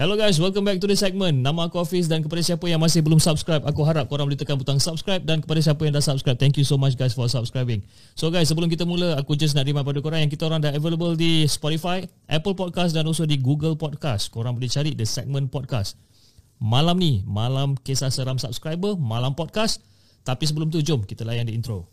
Hello guys, welcome back to the segment. Nama aku Hafiz dan kepada siapa yang masih belum subscribe, aku harap korang boleh tekan butang subscribe dan kepada siapa yang dah subscribe, thank you so much guys for subscribing. So guys, sebelum kita mula, aku just nak remind pada korang yang kita orang dah available di Spotify, Apple Podcast dan also di Google Podcast. Korang boleh cari the segment podcast. Malam ni, malam kisah seram subscriber, malam podcast. Tapi sebelum tu, jom kita layan di intro.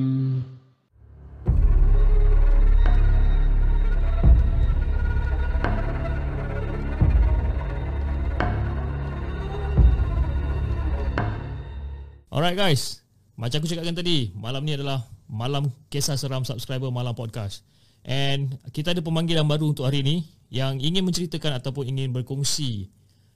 Alright guys, macam aku cakapkan tadi, malam ni adalah malam kisah seram subscriber malam podcast. And kita ada pemanggilan baru untuk hari ini yang ingin menceritakan ataupun ingin berkongsi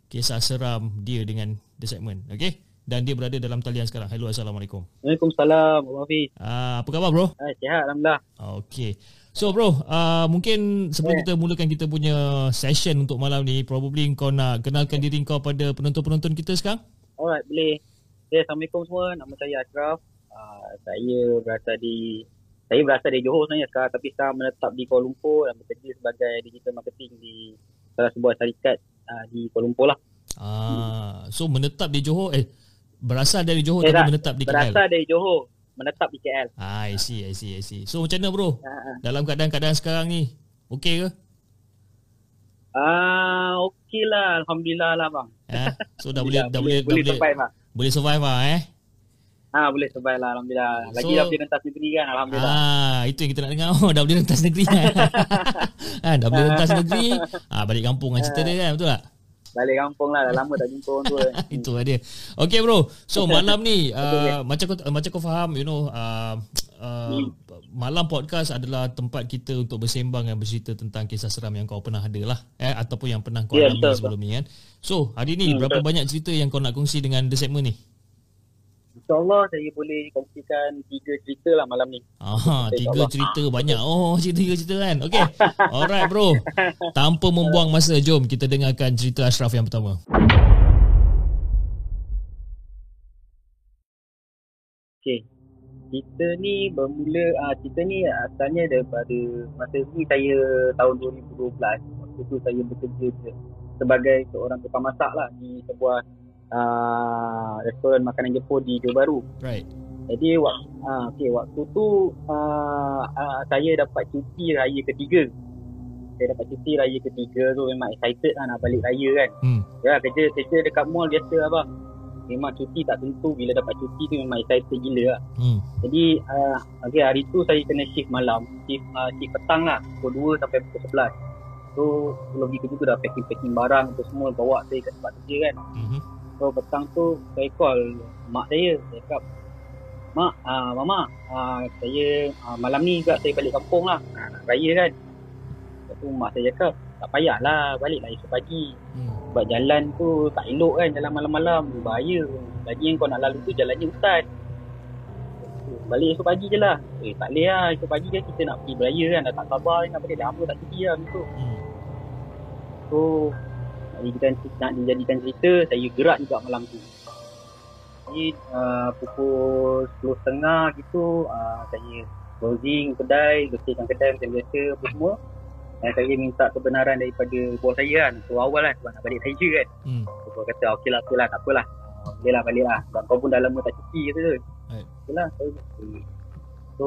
kisah seram dia dengan The Segment. Okay? Dan dia berada dalam talian sekarang. Hello, Assalamualaikum. Waalaikumsalam, Abang Hafiz. Uh, apa khabar bro? Ah, sihat, Alhamdulillah. Okay. So bro, uh, mungkin sebelum kita mulakan kita punya session untuk malam ni, probably kau nak kenalkan diri kau pada penonton-penonton kita sekarang? Alright, boleh. Okay, Assalamualaikum semua. Nama saya Ashraf. Uh, saya berasal di saya berasal dari Johor sebenarnya sekarang tapi sekarang menetap di Kuala Lumpur dan bekerja sebagai digital marketing di salah sebuah syarikat uh, di Kuala Lumpur lah. Ah, so menetap di Johor eh berasal dari Johor Eh, tapi tak. menetap di KL. Berasal dari Johor, menetap di KL. Ah, I see, I see, I see. So macam mana bro? Ah, Dalam keadaan-keadaan sekarang ni, okey ke? Ah, okey lah. Alhamdulillah lah bang. Eh? So dah boleh Ya, dah boleh, dah boleh boleh survive lah. boleh survive lah eh. Ah, boleh survive lah. Alhamdulillah. Lagi So- dah boleh rentas negeri kan. Alhamdulillah. Ah, itu yang kita nak dengar. Oh, dah boleh rentas negeri kan. ah, dah boleh rentas negeri. Ah, balik kampung kan cerita dia kan, betul tak? Balik kampung lah. Dah lama tak jumpa orang tua. Itu lah dia. Okay bro. So malam ni uh, macam kau macam kau faham you know uh, uh, malam podcast adalah tempat kita untuk bersembang dan bercerita tentang kisah seram yang kau pernah ada lah eh ataupun yang pernah kau Ya, alami sebelum ni kan. So hari ni Hmm, berapa betul. banyak cerita yang kau nak kongsi dengan The Segment ni? InsyaAllah saya boleh kongsikan tiga cerita lah malam ni. Aha, tiga cerita banyak. Oh, cerita tiga cerita kan. Okay. Alright bro. Tanpa membuang masa, jom kita dengarkan cerita Ashraf yang pertama. Okay. Cerita ni bermula, ah cerita ni asalnya daripada masa ni saya tahun 2012. Waktu tu saya bekerja sebagai seorang tukang masak lah di sebuah ah restoran makanan Jepun di Johor Bahru. Right. Jadi waktu, ah, okay, waktu tu ah, ah, saya dapat cuti raya ketiga. Saya dapat cuti raya ketiga tu memang excited lah nak balik raya kan. Hmm. Ya kerja kerja dekat mall biasa abang. Memang cuti tak tentu bila dapat cuti tu memang excited gila lah. Hmm. Jadi uh, okay, hari tu saya kena shift malam. Shift, uh, shift petang lah. Pukul 2 sampai pukul 11. So sebelum pergi kerja tu dah packing-packing barang tu semua bawa saya kat tempat kerja kan. Mhm. So petang tu saya call mak saya. Saya cakap, Mak, uh, Mama, uh, saya uh, malam ni juga saya balik kampung lah. Raya kan. Lepas tu mak saya cakap, tak payahlah baliklah esok pagi. Hmm. Sebab jalan tu tak elok kan jalan malam-malam bahaya. Lagi yang kau nak lalu tu jalannya hutan. Balik esok pagi je lah. Eh tak boleh lah esok pagi kan kita nak pergi beraya kan. Dah tak sabar nak balik lama tak cuti lah macam tu. Hmm. So nak dijadikan, nak dijadikan cerita saya gerak juga malam tu. Jadi uh, pukul 10.30 gitu uh, saya closing kedai, bersihkan kedai macam biasa apa semua. Dan saya minta kebenaran daripada bos saya kan. So awal lah sebab nak balik raya kan. Hmm. So, kata okey lah, okey lah, tak apalah. Ah, Boleh lah, balik lah. Sebab kau pun dah lama tak cuti kata tu. Right. Okey lah, saya okay. So,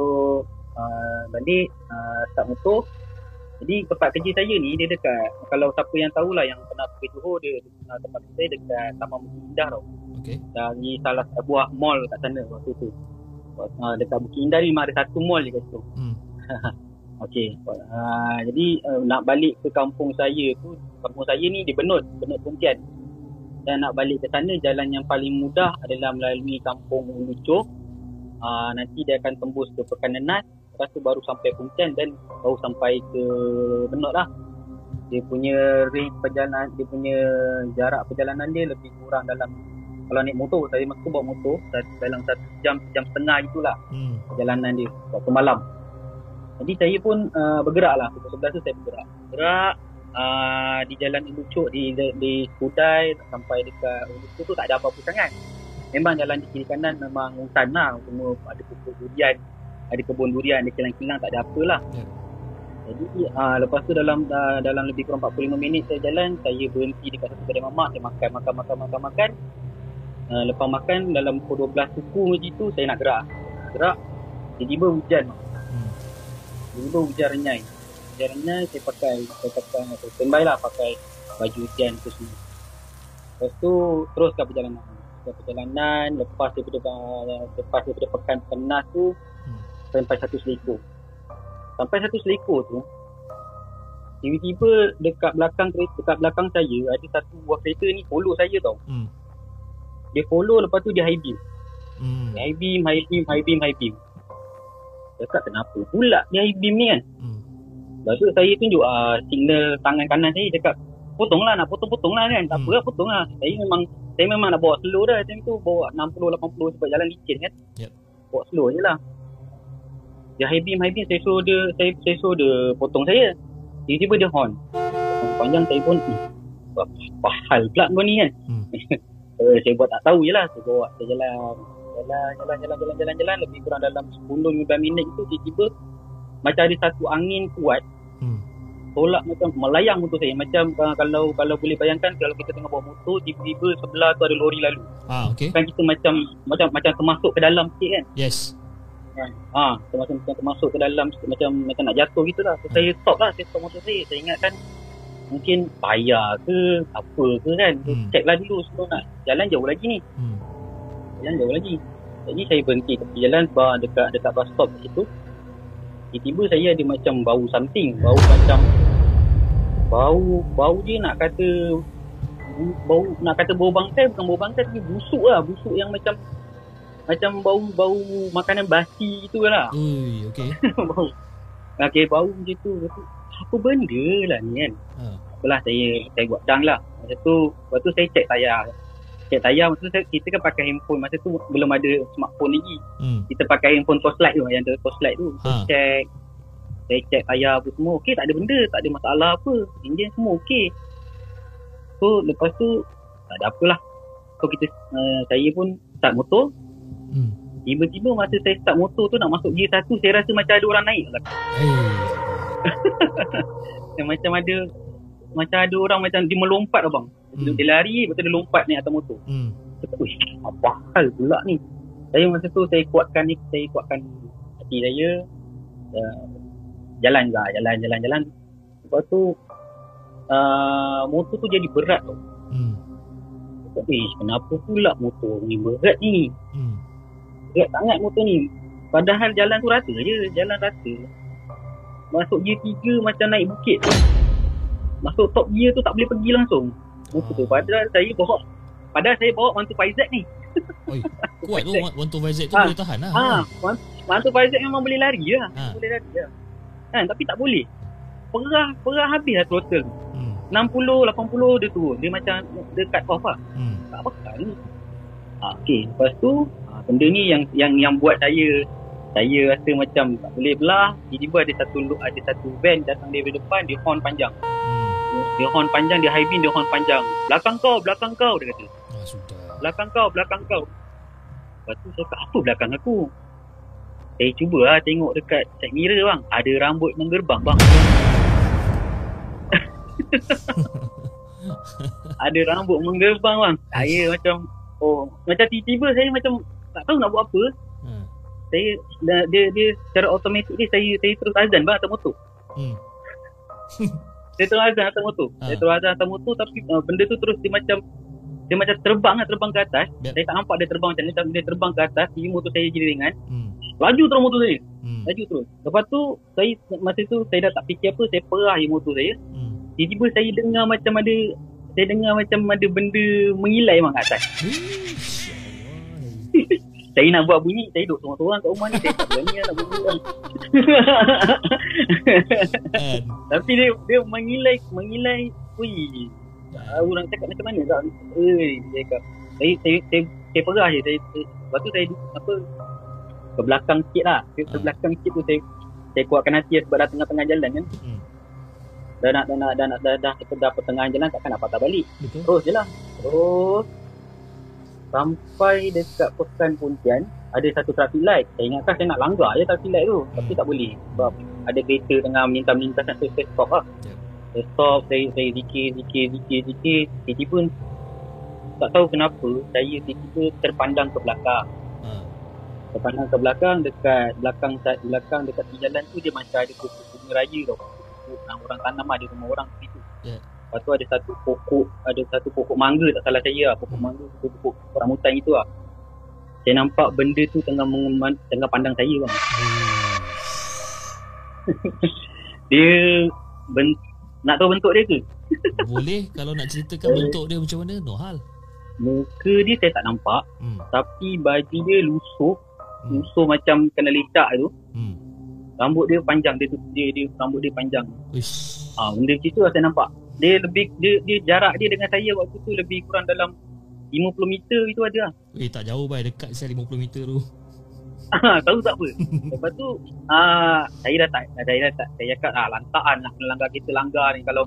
uh, balik, uh, start motor. Jadi tempat kerja saya ni, dia dekat, kalau siapa yang tahulah yang pernah pergi Johor, dia uh, tempat kerja saya dekat Taman Bukit Indah tau. Okay. Dari salah sebuah mall kat sana waktu tu. Uh, dekat Bukit Indah ni memang ada satu mall je kat situ. Hmm. Okey. Uh, jadi uh, nak balik ke kampung saya tu, kampung saya ni di Benut, Benut Pontian. Dan nak balik ke sana jalan yang paling mudah adalah melalui kampung Ulucoh. Uh, nanti dia akan tembus ke Pekan Nenas, lepas tu baru sampai Pontian dan baru sampai ke Benut lah. Dia punya range perjalanan, dia punya jarak perjalanan dia lebih kurang dalam kalau naik motor, saya masa tu bawa motor dalam satu jam, jam setengah itulah Hmm. perjalanan dia waktu malam. Jadi saya pun uh, bergerak lah. Pukul 11 tu saya bergerak. Bergerak uh, di jalan Ulucuk, di, di, di Kudai sampai dekat Ulucuk tu tak ada apa-apa sangat. Memang jalan di kiri kanan memang hutan lah. Semua ada pokok durian, ada kebun durian, ada kilang-kilang, tak ada apa lah. Ya. Jadi uh, lepas tu dalam uh, dalam lebih kurang 45 minit saya jalan, saya berhenti dekat satu kedai mamak, saya makan, makan, makan, makan, makan. Uh, lepas makan dalam pukul 12 suku macam tu saya nak gerak. Gerak, tiba-tiba hujan. Hmm. Tiba-tiba hujan renyai. Hujan renyai saya pakai, saya pakai, saya standby lah pakai baju hujan tu semua. Lepas tu teruskan perjalanan. Teruskan perjalanan, lepas daripada, lepas daripada pekan penas tu. Sampai satu selekor. Sampai satu selekor tu, tiba-tiba dekat belakang kereta, dekat belakang saya ada satu buah kereta ni follow saya tau. Hmm. Dia follow lepas tu dia high beam. Hmm. High beam, high beam, high beam, high beam. Dekat kenapa pula dia high beam ni kan? Hmm. Lepas tu saya tunjuk uh, signal tangan kanan saya cakap potong lah nak potong-potong lah kan. Tak Hmm. apa lah potong lah. Saya memang saya memang nak bawa slow dah time tu bawa 60 80 sebab jalan licin kan. Yep. Bawa slow je lah. Dia high beam high beam saya suruh dia saya saya suruh dia potong saya. Tiba-tiba dia horn. Panjang saya pun apa hal pula kau ni kan. Hmm. Eh, saya buat tak tahu je lah. Saya bawa saya jalan jalan jalan jalan jalan jalan jalan lebih kurang dalam 10 15 minit tu tiba-tiba macam ada satu angin kuat Hmm. tolak macam melayang motor saya macam uh, kalau kalau boleh bayangkan kalau kita tengah bawa motor tiba-tiba sebelah tu ada lori lalu Ah, okay. kan kita macam macam macam termasuk ke dalam sikit kan Yes. Ha termasuk macam termasuk ke dalam macam macam nak jatuh gitu lah. So, saya stop lah saya stop motor saya. Saya ingatkan mungkin payah ke apa ke kan. So, Hmm. check lah dulu sebelum nak. Jalan jauh lagi ni. Hmm. jalan jauh lagi. Jadi saya berhenti tepi jalan bah, dekat dekat bus stop situ. Tiba-tiba saya ada macam bau something. Bau macam bau bau dia nak kata bau nak kata bau bangkai bukan bau bangkai tapi busuk lah. Busuk yang macam macam bau bau makanan basi gitu lah Ui, okay. bau. Okay, bau macam tu. Apa benda lah ni kan? Ha. apalah saya saya buat dang lah. Masa tu lepas tu saya check tayar. Check tayar masa tu saya, kita kan pakai handphone. Masa tu belum ada smartphone lagi. Hmm. kita pakai handphone Toslight tu yang ada Toslight tu. Ha. ha. check. Saya check tayar apa semua. Okey tak ada benda. Tak ada masalah apa. Enjin semua okey. So lepas tu tak ada apalah so kita uh, saya pun start motor Hmm. tiba-tiba masa saya start motor tu nak masuk gear satu saya rasa macam ada orang naik lah. Hey. Yang macam ada macam ada orang macam dia melompat abang Hmm. dia lari lepas tu dia lompat naik atas motor Hmm. "Uish, apa hal pula ni? Saya masa tu saya kuatkan ni, saya kuatkan hati saya. Uh, jalan juga, jalan, jalan, jalan. Lepas tu, uh, motor tu jadi berat tau. Hmm. Saya kata, "Ish, kenapa pula motor ni berat ni? Hmm. Berat sangat motor ni. Padahal jalan tu rata je, jalan rata. Masuk gear 3 macam naik bukit. Masuk top gear tu tak boleh pergi langsung. Motor tu. Padahal saya bawa Padahal saya bawa 125Z ni. Oi, kuat tu One to Vizet tu Ah. boleh tahan lah. Ha, mantu Faizal memang boleh lari lah. Ha. Boleh lari lah. Kan, tapi tak boleh. Perah, perah habis lah throttle. Hmm. 60, 80 dia turun. Dia macam, cut off lah. Hmm. Tak apa ni. Ha, okay, lepas tu, ha, benda ni yang yang yang buat saya, saya rasa macam tak boleh belah. Tiba-tiba ada satu ada satu van datang dari depan, dia horn panjang. Hmm. Dia horn panjang, dia high beam, dia horn panjang. Belakang kau, belakang kau, dia kata. Ah, sudah. belakang kau, belakang kau. Lepas tu saya kata, apa belakang aku? Saya cuba lah tengok dekat side mirror bang. Ada rambut menggerbang bang. ada rambut menggerbang bang. Saya macam, oh, macam tiba-tiba saya macam tak tahu nak buat apa. Hmm. Saya, dia, dia, dia secara automatik dia, saya, saya terus azan bang atas motor. Hmm. Saya terus azan atas motor. Ha. Saya terus azan atas motor tapi uh, benda tu terus dia macam dia macam terbang lah, terbang ke atas. Yep. Saya tak nampak dia terbang macam ni, tapi dia terbang ke atas, jadi motor saya jadi ringan. Hmm. Laju terus motor saya. Hmm. Laju terus. Lepas tu, saya masa tu saya dah tak fikir apa, saya perah je motor saya. Hmm. Tiba-tiba saya dengar macam ada saya dengar macam ada benda mengilai bang kat atas. Saya nak buat bunyi, saya duduk seorang-seorang kat rumah ni. Saya tak berani lah nak bunyi bang. Kan? Tapi dia dia mengilai, mengilai. Ui, tahu nak cakap macam mana tak. Eh, dia cakap. Saya, saya, saya, saya perah je. Saya, saya, lepas tu saya apa, ke belakang sikit lah. Ke, ke Hmm. belakang sikit tu saya saya kuatkan hati lah sebab dah tengah-tengah jalan kan. Hmm. Dah nak, dah nak, dah nak, dah, dah, dah, dah pertengahan jalan takkan nak patah balik. Betul. Terus je lah. Terus sampai dekat pekan Pontian ada satu traffic light. Saya ingatkan saya nak langgar je traffic light tu. Tapi Hmm. tak boleh. Sebab ada kereta tengah melintas-melintas dan saya, stop lah. Yep. Saya stop, saya, saya zikir, zikir, zikir, zikir. Tiba-tiba tak tahu kenapa saya tiba-tiba terpandang ke belakang. Ha. Terpandang ke belakang dekat belakang belakang dekat tepi jalan tu dia macam ada bunga raya tau. Orang, orang tanam ada rumah orang situ. Yeah. Lepas tu ada satu pokok, ada satu pokok mangga tak salah saya lah. Pokok mangga, pokok, pokok rambutan itu lah. Saya nampak benda tu tengah mengeman, tengah pandang saya bang. Dia ben, nak tahu bentuk dia ke? Boleh kalau nak ceritakan bentuk dia macam mana? No hal. Muka dia saya tak nampak Hmm. tapi baju dia lusuh, Hmm. lusuh macam kena lecak tu. Hmm. Rambut dia panjang, dia, dia, dia rambut dia panjang. Uish. Ah, benda macam tu lah saya nampak. Dia lebih dia, dia jarak dia dengan saya waktu tu lebih kurang dalam 50 meter itu ada lah. Eh tak jauh bai dekat saya 50 meter tu. Ah, tahu tak apa. Lepas tu ah saya dah tak saya dah tak saya cakap ah lantakan lah kena langgar kita langgar ni kalau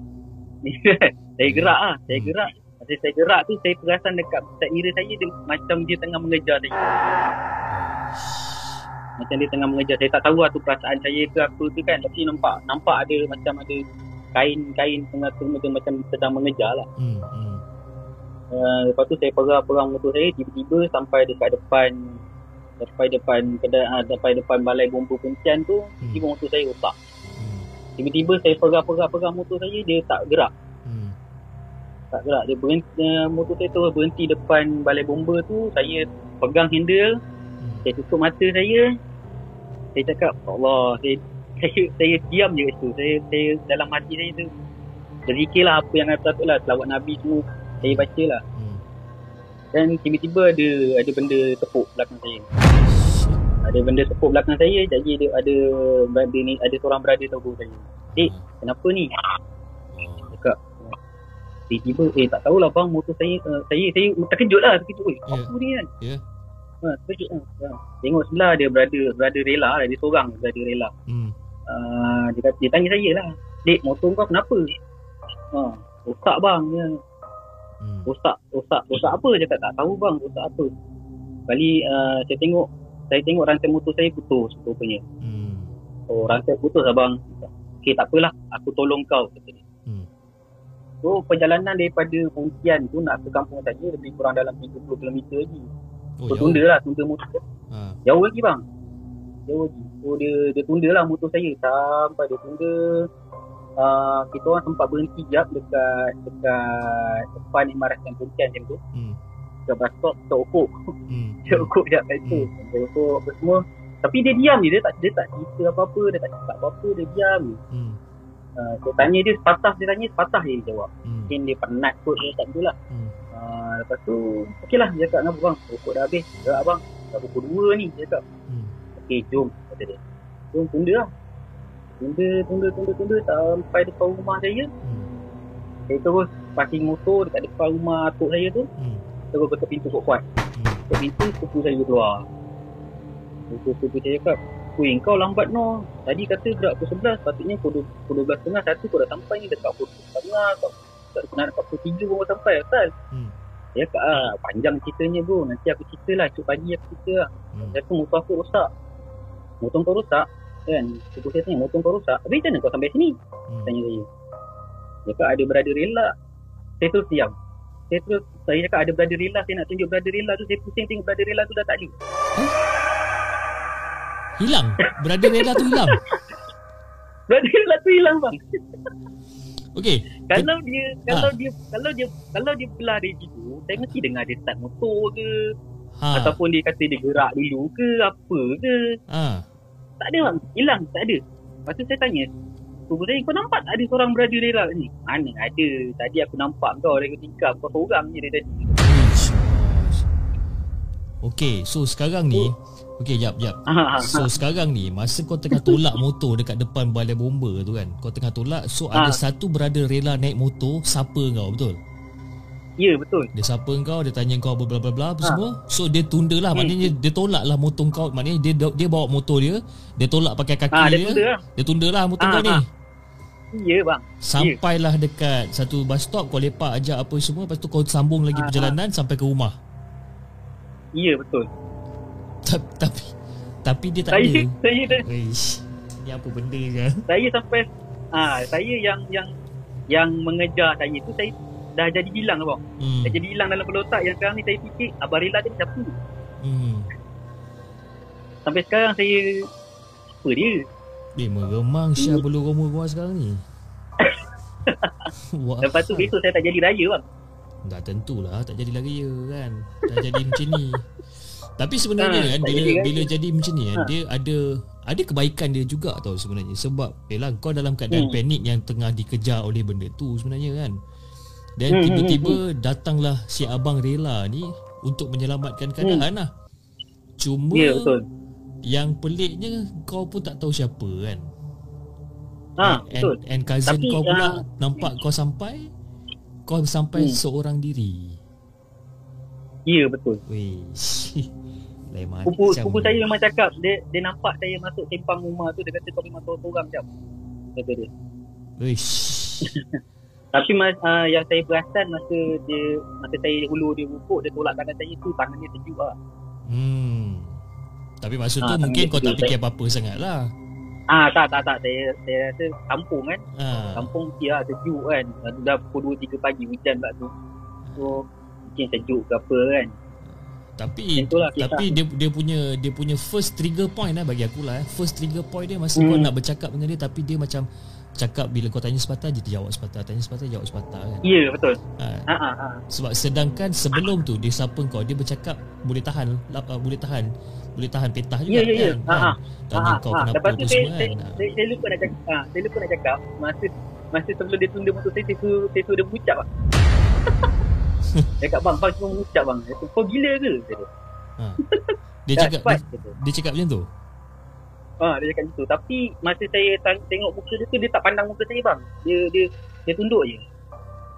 saya gerak ah, saya Hmm. gerak. Masa saya gerak tu saya perasan dekat tak saya dia macam dia tengah mengejar saya. Macam dia tengah mengejar saya tak tahu lah tu perasaan saya ke apa tu kan tapi nampak nampak ada macam ada kain-kain tengah dia macam sedang mengejar lah. Hmm. hmm. Uh, lepas tu saya perang-perang motor saya tiba-tiba sampai dekat depan sampai depan kedai uh, sampai depan balai bomba Pontian tu Hmm. tiba motor saya rosak. Hmm. Tiba-tiba saya perang-perang motor saya dia tak gerak. Hmm. Tak gerak. Dia berhenti uh, motor saya tu berhenti depan balai bomba tu saya pegang handle, Hmm. saya tutup mata saya. Saya cakap Allah, saya saya, saya diam je kat situ. Saya saya dalam hati saya tu berzikirlah apa yang ada patut lah selawat Nabi semua saya baca lah. Hmm. Dan tiba-tiba ada ada benda tepuk belakang saya. Ada benda tepuk belakang saya jadi ada ada berada ni ada seorang berada tegur saya. Eh, kenapa ni? Cakap tiba-tiba eh tak tahulah bang motor saya uh, saya saya terkejut lah terkejut. Eh, Ya. apa ni kan? Ya. Ha, terkejut lah. Ha. Tengok sebelah dia berada berada rela lah, dia seorang berada rela. Hmm. Uh, dia, kata, dia tanya saya lah, "Dek, motor kau kenapa?" Ha, rosak bang. Ya. Hmm. rosak rosak rosak apa dia cakap tak tahu bang rosak apa kali uh, saya tengok saya tengok rantai motor saya putus rupanya Hmm. oh rantai putus abang okey tak apalah aku tolong kau kata dia Hmm. so perjalanan daripada Pontian tu nak ke kampung saya lebih kurang dalam 30 km lagi Oh, so jauh. tunda lah tunda motor Ha. jauh lagi bang jauh lagi so dia dia tunda lah motor saya sampai dia tunda Uh, kita orang sempat berhenti jap dekat dekat depan Imaratan Pontian macam tu Hmm. ke bus stop kita ukur Hmm. dia ukur sekejap kat situ dia ukur apa semua tapi dia diam je dia tak dia tak cerita apa-apa dia tak cakap apa-apa dia diam je Hmm. uh, saya tanya dia sepatah dia tanya sepatah je dia jawab Hmm. mungkin dia penat kot dia tak betul lah Hmm. uh, lepas tu okey lah dia cakap dengan abang ukur dah habis dah abang dah pukul 2 ni dia cakap Hmm. okey jom kata dia jom tunda lah. Tunda tunda tunda tunda sampai depan rumah saya. Hmm. saya terus parking motor dekat depan rumah atuk saya tu. Hmm. terus ketuk pintu kuat-kuat Hmm. Kat pintu sepupu saya keluar. Sepupu saya cakap Weh kau lambat no. Tadi kata berat pukul 11 Patutnya pukul pukul 12 tengah Satu kau dah sampai ni Dekat pukul tengah Kau tak nak dekat pukul 3 pun kau sampai Asal. Hmm. Dia cakap ah, Panjang ceritanya bro. Nanti aku cerita lah Esok pagi aku cerita lah. Hmm. Dia kata motor aku rosak Motor kau rosak Kan Sepupu saya tanya Motor kau rosak Habis macam mana kau sampai sini Hmm. Tanya saya Dia cakap ada berada rela Saya terus diam saya terus saya cakap ada berada rela saya nak tunjuk berada rela tu saya pusing tengok berada rela tu dah tak ada Hilang. Berada rela tu hilang. berada rela tu hilang bang Okey. kalau dia kalau Ha. dia kalau dia kalau dia belah dari situ saya mesti dengar dia start motor ke Ha. Ataupun dia kata dia gerak dulu ke apa ke. Ha. Tak ada bang. Hilang. Tak ada. Lepas tu saya tanya. Sepupu saya, kau nampak tak ada seorang berada rela ni? Mana ada. Tadi aku nampak kau dari tingkap. Kau seorang je dari tadi. Okay, so sekarang ni Okay, jap, jap Ah, So sekarang ni Masa kau tengah tolak motor Dekat depan balai bomba tu kan Kau tengah tolak So ada Ah. satu brother rela naik motor Sapa kau, betul? Ya betul. Dia sapa kau Dia tanya kau bla bla bla apa Ha. semua So dia tunda lah Maknanya dia tolak lah motor kau Maknanya dia dia bawa motor dia Dia tolak pakai kaki Ah, dia dia tunda lah. Dia tunda lah motor Ah, kau ni ah. Ya bang. Sampailah dekat Satu bus stop Kau lepak ajak apa semua Lepas tu kau sambung lagi Ah, perjalanan Sampai ke rumah Ya betul. Ta- Tapi Tapi dia tak Saya ada saya dah Wish Ni apa benda je saya sampai ah saya yang yang yang mengejar saya tu saya dah jadi hilang abang. hmm. Dah jadi hilang dalam kepala otak yang sekarang ni saya fikir Abang Rela dia siapa? hmm. Sampai sekarang saya apa dia? Eh meremang Syah bulu roma gua sekarang ni Lepas tu besok saya tak jadi raya bang. Dah tentulah tak jadi lagi ya kan. Dah jadi macam ni. Tapi sebenarnya Ha, kan tak bila jadi bila jadi macam ni kan Ha. dia ada ada kebaikan dia juga tau sebenarnya sebab yalah kau dalam keadaan Hmm. panik yang tengah dikejar oleh benda tu sebenarnya kan. Dan Hmm, hmm, tiba-tiba datanglah si abang rela ni untuk menyelamatkan keadaan lah. Cuma Hmm. Ya betul. yang peliknya kau pun tak tahu siapa kan. Ha and, betul. and cousin Tapi, kau pula ah, nampak kau sampai kau sampai Hmm. seorang diri. Ya betul. Weh. Lain macam. Pupu pupu saya memang cakap dia dia nampak saya masuk simpang rumah tu dia kata kau memang seorang jam. Kata dia. Wish. Tapi mas, uh, yang saya perasan masa dia masa saya hulur dia rukuk dia tolak tangan saya tu tangan dia sejuk lah. Hmm. Tapi masa tu Ah, mungkin kau dia tak fikir apa-apa sangat lah. Ah tak tak tak saya saya rasa kampung kan. Ha. Kampung lah sejuk kan. Dah pukul 2 3 pagi hujan pula tu. So mungkin sejuk ke apa kan. Tapi Itulah kisah. tapi dia dia punya dia punya first trigger point lah bagi aku lah eh. First trigger point dia masa kau Hmm. nak bercakap dengan dia tapi dia macam cakap bila kau tanya sepatah je dia jawab sepatah, tanya sepatah jawab sepatah kan. Ya betul. Ha. Ha ha ha. Sebab sedangkan sebelum tu dia sapa kau dia bercakap boleh tahan lap, uh, boleh tahan boleh tahan petah juga Ya ya ya. kan. Ha ha. Tanya Ha, kau ha. kenapa Lepas tu saya, semua saya, kan. Ha. saya, saya, lupa nak cakap, ha, saya lupa nak cakap masa masa sebelum dia tunda motor saya, saya suruh, saya suruh dia mengucap lah. dia cakap bang, bang cuma mengucap bang. Saya kata, kau gila ke? Dia kata, Ha. Dia "Dah, cakap cepat," dia, kata. dia cakap macam tu. Ha, dia cakap gitu. Tapi masa saya tang- tengok muka dia tu, dia tak pandang muka saya bang. Dia dia dia tunduk je.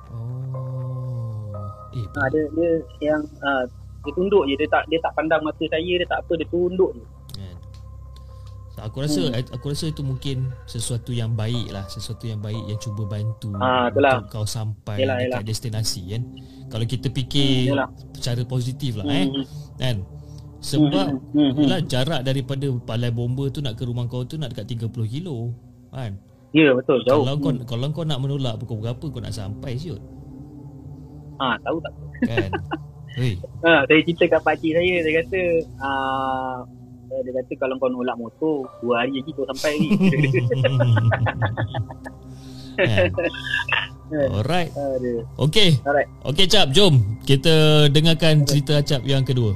Oh. Eh, Ha, dia dia yang ha, dia tunduk je. Dia tak dia tak pandang mata saya, dia tak apa, dia tunduk je. kan. So, aku rasa Hmm. aku rasa itu mungkin sesuatu yang baik lah, sesuatu yang baik yang cuba bantu itulah. untuk kau sampai dekat yelah. destinasi kan. Kalau kita fikir Hmm, secara positif lah eh Hmm. kan. Sebab Hmm, hmm, hmm. Yalah jarak daripada balai bomba tu nak ke rumah kau tu nak dekat 30 kilo kan. Ya betul jauh. Kalau kau kalau kau nak menolak pukul berapa kau nak sampai siut Ha, tahu tak? kan. Hei. Ha, saya cerita kat pakcik saya, dia kata ah dia kata kalau kau nolak motor, dua hari lagi kau sampai ni. kan. Alright. Okey. Alright. Okey Cap, jom kita dengarkan cerita Cap yang kedua.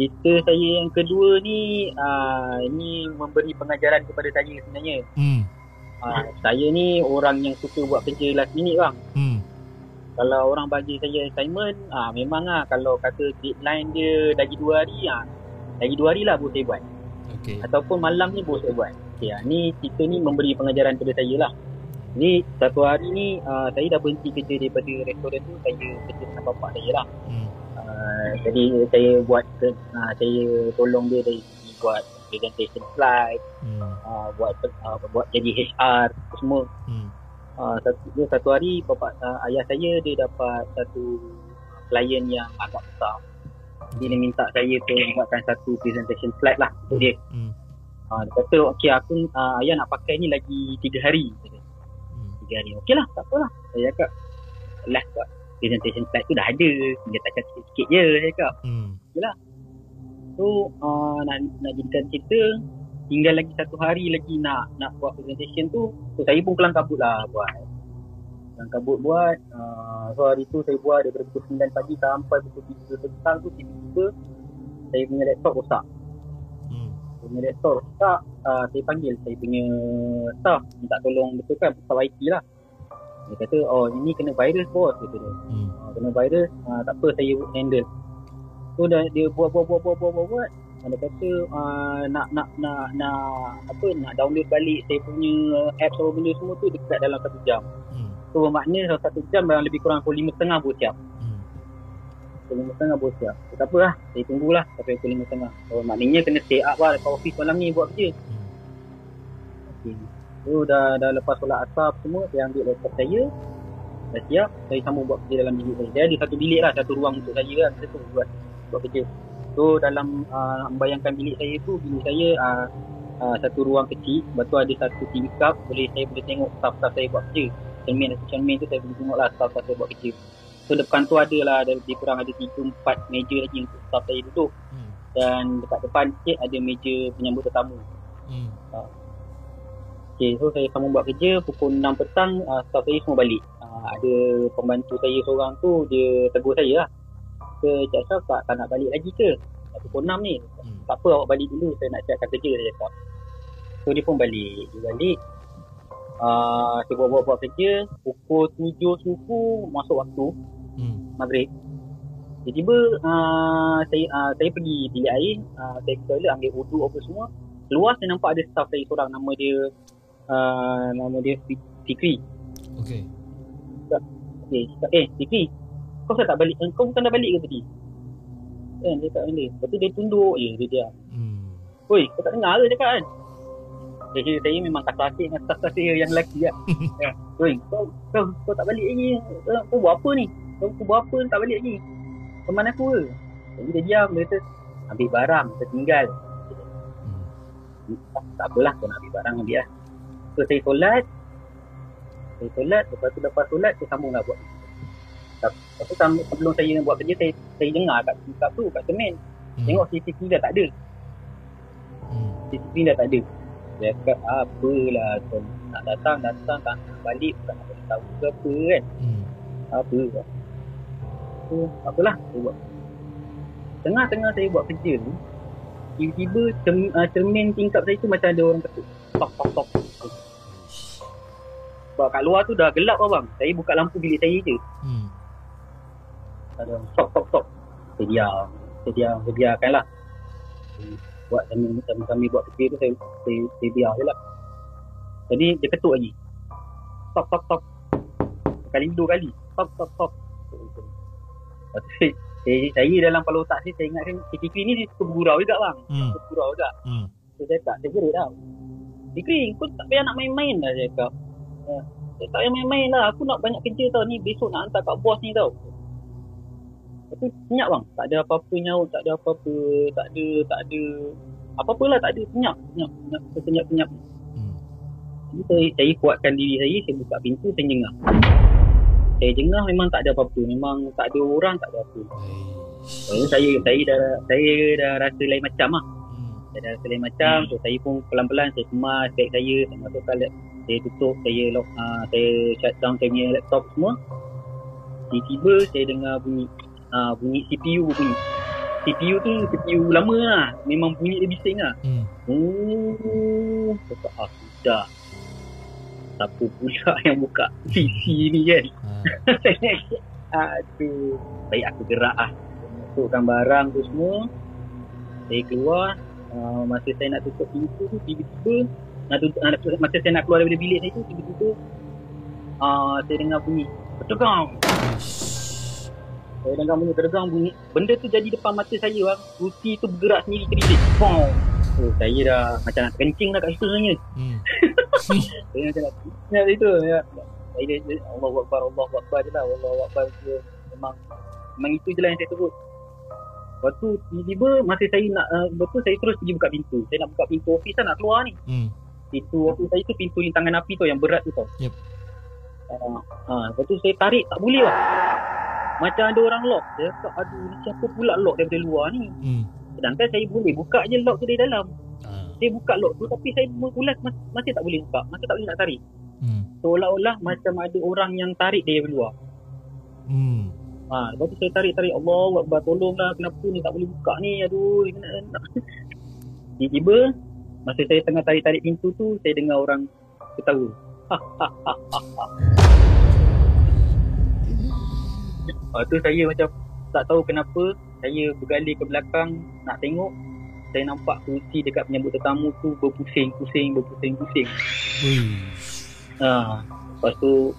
Cerita saya yang kedua ni ah ini memberi pengajaran kepada saya sebenarnya. Hmm. Ah saya ni orang yang suka buat kerja last minute bang. Hmm. Kalau orang bagi saya assignment, ah memang ah kalau kata deadline dia lagi dua hari ah lagi dua hari lah baru saya buat. Okey. ataupun malam ni baru saya buat. Okay, ah, ni cerita ni memberi pengajaran kepada saya lah. Ni satu hari ni uh, saya dah berhenti kerja daripada restoran tu saya kerja dengan bapak saya lah. Hmm. Uh, jadi saya buat ke, uh, saya tolong dia dari segi buat presentation slide, Hmm. uh, buat uh, buat jadi HR semua. Hmm. Uh, satu, dia satu hari bapak uh, ayah saya dia dapat satu klien yang agak besar. Dia minta saya tu buatkan satu presentation slide lah untuk dia. Hmm. Ha, dia kata, okey aku uh, ayah nak pakai ni lagi tiga hari. Dia kata, Hmm. Tiga hari. Okey lah, tak apalah. Saya cakap, last kat presentation slide tu dah ada. Tinggal touch sikit-sikit je. Saya cakap. Hmm. So, uh, nak, nak jadikan cerita, tinggal lagi satu hari lagi nak nak buat presentation tu. So, saya pun kelang kabut lah buat. Dalam kabut buat. Uh, so hari tu saya buat daripada pukul 9 pagi sampai pukul 3 petang tu tiba-tiba saya punya laptop rosak. Hmm. Saya punya laptop rosak. Uh, saya panggil saya punya staff minta tolong betulkan staff IT lah. Dia kata, oh ini kena virus bos. Kata dia. Hmm. uh, kena virus uh, tak apa saya handle so dah dia buat buat buat buat buat buat, buat. dia kata uh, nak nak nak nak apa nak download balik saya punya apps apa benda semua tu dekat dalam satu jam Hmm. so maknanya dalam satu jam dalam lebih kurang pukul lima setengah baru siap Hmm. pukul lima setengah baru siap so, tak apalah saya tunggulah sampai pukul lima setengah so maknanya kena stay up lah dekat office malam ni buat kerja Hmm. Okay. So dah dah lepas solat asar apa semua saya ambil laptop saya dah siap saya sambung buat kerja dalam bilik saya. Saya ada satu bilik lah satu ruang untuk saya kan. Saya tu buat buat kerja. So dalam uh, membayangkan bilik saya tu bilik saya uh, uh, satu ruang kecil lepas tu ada satu tingkap boleh saya boleh tengok staff-staff saya buat kerja. Cermin atau cermin tu saya boleh tengok lah staff-staff saya buat kerja. So depan tu ada lah ada lebih kurang ada 3 4 meja lagi untuk staff saya duduk Hmm. dan dekat depan sikit ada meja penyambut tetamu. Hmm. Okay, so saya sambung buat kerja pukul 6 petang uh, staff saya semua balik. Uh, ada pembantu saya seorang tu dia tegur saya lah. Ke Cik Ashraf tak, tak nak balik lagi ke? Pukul 6 ni. Hmm. Tak apa awak balik dulu saya nak siapkan kerja dia cakap. So dia pun balik. Dia balik. Uh, saya buat-buat-buat kerja. Pukul 7 suku masuk waktu Hmm. maghrib. Tiba-tiba uh, saya uh, saya pergi bilik air, uh, saya pergi toilet ambil wudu apa semua. Keluar saya nampak ada staff saya seorang nama dia uh, nama dia Fi- Fikri. Okay. Okay, cakap, eh Fikri, kau tak balik, eh, kau bukan dah balik ke tadi? Kan dia tak balik. Lepas tu dia tunduk je, dia diam. Hmm. Oi, kau tak dengar ke cakap kan? Jadi saya memang kata asyik dengan staff-staff saya yang lelaki ya. Oi, kau, kau, kau tak balik lagi. Kau, kau buat apa ni? Kau, kau buat apa tak balik lagi? Teman aku ke? Jadi dia diam, dia kata, ambil barang, tertinggal. Hmm. tak, tak apalah kau nak ambil barang ambil lah so saya solat. Saya solat. Lepas tu lepas solat saya sambung lah buat. Lepas tu sebelum saya buat kerja saya, saya dengar kat kat tu kat semen Hmm. tengok CCTV dah tak ada. Hmm. CCTV dah tak ada. Dia cakap apalah kau nak datang datang tak nak balik bukan nak tahu ke apa kan? Hmm. apa lah so apalah saya buat. Tengah-tengah saya buat kerja ni tiba-tiba cermin, uh, cermin tingkap saya tu macam ada orang ketuk. Tok tok tok sebab kat luar tu dah gelap abang saya buka lampu bilik saya je Hmm. ada tok tok tok saya diam saya diam saya biarkan lah Saya buat sambil, sambil, sambil buat kerja tu saya, saya, saya biar je lah jadi dia ketuk lagi tok tok tok kali dua kali tok tok tok Lepas tu saya, saya, saya dalam kepala otak saya, saya ingatkan CCTV ni dia suka bergurau juga bang. Hmm. Suka bergurau juga. Hmm. So saya tak, saya gerik tau. Fikri, kau tak payah nak main-main lah saya cakap. Uh, saya tak payah main-main lah. Aku nak banyak kerja tau. Ni besok nak hantar kat bos ni tau. Tu senyap bang. Tak ada apa-apa nyaut. Tak ada apa-apa. Tak ada, tak ada. Apa-apa lah. Tak ada. Senyap. Senyap. Senyap. Senyap-senyap. Hmm. Jadi saya, saya kuatkan diri saya. Saya buka pintu. Saya jengah. Saya jengah memang tak ada apa-apa. Memang tak ada orang. Tak ada apa. Aish. So, saya saya dah saya dah rasa lain macam lah. Hmm. Saya dah rasa lain macam. So saya pun pelan-pelan saya kemas beg saya, saya masukkan saya tutup, saya lock, uh, saya shut down saya punya laptop semua. Tiba-tiba saya dengar bunyi uh, bunyi CPU bunyi. CPU tu CPU lama lah. Memang bunyi dia bising lah. Hmm. Oh, cakap ah sudah. Siapa pula yang buka PC ni kan? Ha. Aduh. Baik aku gerak lah. Masukkan barang tu semua. Saya keluar. Uh, masa saya nak tutup pintu tu, tiba-tiba nak nak, masa saya nak keluar daripada bilik saya tu, tiba-tiba uh, saya dengar bunyi terdegang. Saya dengar bunyi terdegang bunyi. Benda tu jadi depan mata saya bang. Ruti tu bergerak sendiri kedip. Bong. Oh, saya dah macam nak kencing dah kat situ sebenarnya. Hmm. Saya macam nak kencing kat situ. Ya. Saya dia, Allah Akbar, Allah Akbar je lah. Allah Akbar je. Memang, memang itu je lah yang saya sebut. Lepas tu, tiba-tiba masa saya nak, uh, lepas tu saya terus pergi buka pintu. Saya nak buka pintu office lah, nak keluar ni. Hmm. Pintu office saya tu pintu lintangan api tu yang berat tu tau. Yep. Uh, uh, lepas tu saya tarik, tak boleh lah. Macam ada orang lock. Saya cakap, aduh ni siapa pula lock daripada luar ni. Hmm. Sedangkan saya boleh buka je lock tu dari dalam. Ah. Saya buka lock tu tapi saya ulas mas- masih tak boleh buka. Masih tak boleh nak tarik. Hmm. seolah-olah macam ada orang yang tarik dia dari luar. Hmm. Ha, lepas tu saya tarik-tarik Allah Akbar tolonglah kenapa ni tak boleh buka ni aduh ni nak, nak. tiba-tiba masa saya tengah tarik-tarik pintu tu saya dengar orang ketawa Lepas tu saya macam tak tahu kenapa saya bergalih ke belakang nak tengok saya nampak kursi dekat penyambut tetamu tu berpusing-pusing berpusing-pusing Ui. Ha, lepas tu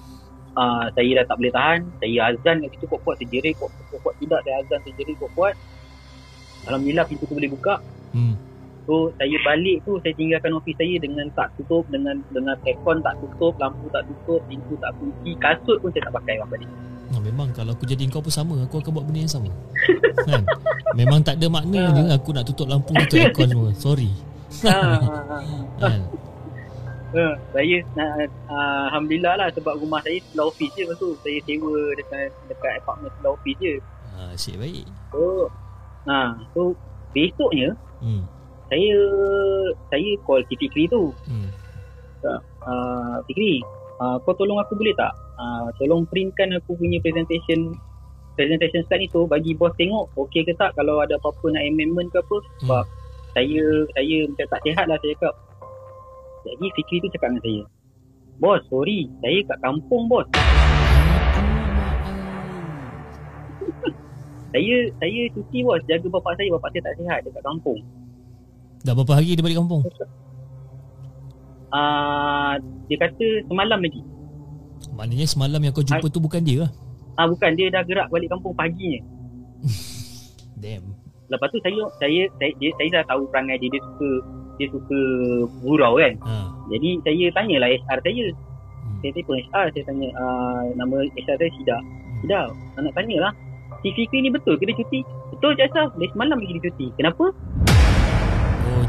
uh, saya dah tak boleh tahan. Saya azan kat situ kuat-kuat. Saya jerit kuat-kuat. Tidak, saya azan. Saya jerit kuat-kuat. Alhamdulillah pintu tu boleh buka. Hmm. So saya balik tu saya tinggalkan office saya dengan tak tutup dengan dengan aircon tak tutup, lampu tak tutup, pintu tak kunci, kasut pun saya tak pakai bang balik. Ha, memang kalau aku jadi kau pun sama Aku akan buat benda yang sama kan? Memang tak ada makna je Aku nak tutup lampu Tutup aircon semua Sorry ha, ha, ha. kan? Ha, saya uh, uh, Alhamdulillah lah sebab rumah saya sebelah office je lepas tu saya sewa dekat dekat apartment sebelah office je. ha, Asyik baik So ha, so besoknya hmm. Saya saya call si Fikri tu. Hmm. Uh, Fikri, uh, kau tolong aku boleh tak? Uh, tolong printkan aku punya presentation presentation slide ni tu bagi bos tengok okey ke tak? Kalau ada apa-apa nak amendment ke apa? Sebab saya saya macam tak sihat lah saya cakap. Jadi Fikri tu cakap dengan saya bos sorry saya kat kampung bos. Saya saya cuti bos. Jaga bapak saya bapak saya tak sihat dekat kampung Dah berapa hari dia balik kampung? uh, dia kata semalam lagi Maknanya semalam yang kau jumpa tu bukan dia lah Ah bukan dia dah gerak balik kampung paginya. Damn Lepas tu saya saya saya, dia, saya dah tahu perangai dia dia suka dia suka gurau kan. ha. Jadi saya tanyalah HR saya. hmm. Saya telefon HR saya tanya uh, nama HR saya Sida. Sida, nak tanyalah. Si Fikri ni betul ke dia cuti? Betul Cik Asaf. Dia semalam lagi dia cuti. Kenapa?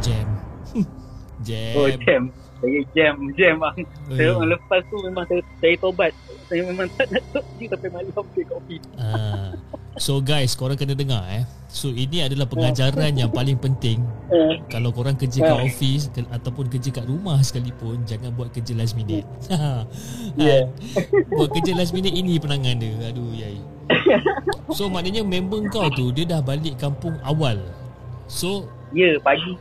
Oh jam Jam Oh jam. Saya jam, jam bang. Oi. Saya orang lepas tu memang saya, saya tobat. Saya memang tak nak cuti sampai malam dia kopi. Ah. So guys Korang kena dengar eh So ini adalah pengajaran yang paling penting Uh, Kalau korang kerja kat Ah. office ke, Ataupun kerja kat rumah sekalipun Jangan buat kerja last minute Yeah. Buat kerja last minute Ini penangan dia Aduh yai So maknanya member kau tu Dia dah balik kampung awal So ya, pagi.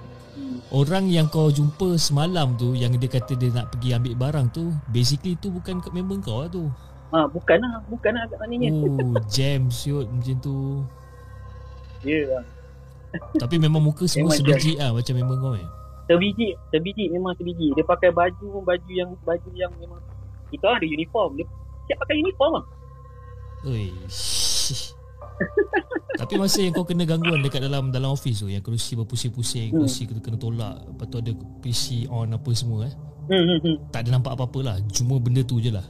Orang yang kau jumpa semalam tu Yang dia kata dia nak pergi ambil barang tu Basically tu bukan kat member kau lah tu Ah, bukan lah. Bukan lah kat maknanya. Oh jam siut macam tu Ya bang. Tapi memang muka semua Memang sebiji lah Macam member kau eh Sebiji, sebiji memang sebiji. Dia pakai baju baju yang baju yang memang kita ada uniform. Dia siap pakai uniform ah. Oi. Tapi masa yang kau kena gangguan dekat dalam dalam office tu yang kerusi berpusing-pusing, Hmm. kerusi kena, kena tolak, lepas tu ada PC on apa semua eh. Hmm, hmm, hmm. Tak ada nampak apa-apa lah. Cuma benda tu je lah.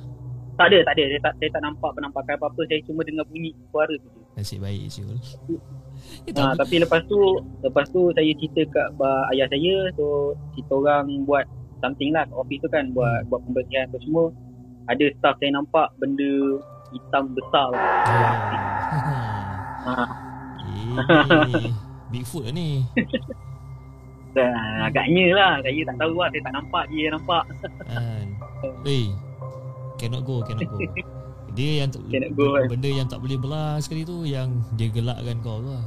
Tak ada, tak ada. Saya tak saya tak nampak penampakan apa-apa. Saya cuma dengar bunyi suara tu. Nasib baik Syul. Ha, tapi lepas tu lepas tu saya cerita kat uh, ayah saya so kita orang buat something lah kat office tu kan buat buat pembersihan apa semua. Ada staff saya nampak benda hitam besar. oh. Ha, eh, Bigfoot lah ni. dan agaknya lah. Saya tak tahu lah. Saya tak nampak dia yang nampak. Kan. Hey. Cannot go, cannot go. Dia yang Cannot go, kan. benda yang tak boleh belah sekali tu yang dia gelakkan kau tu lah.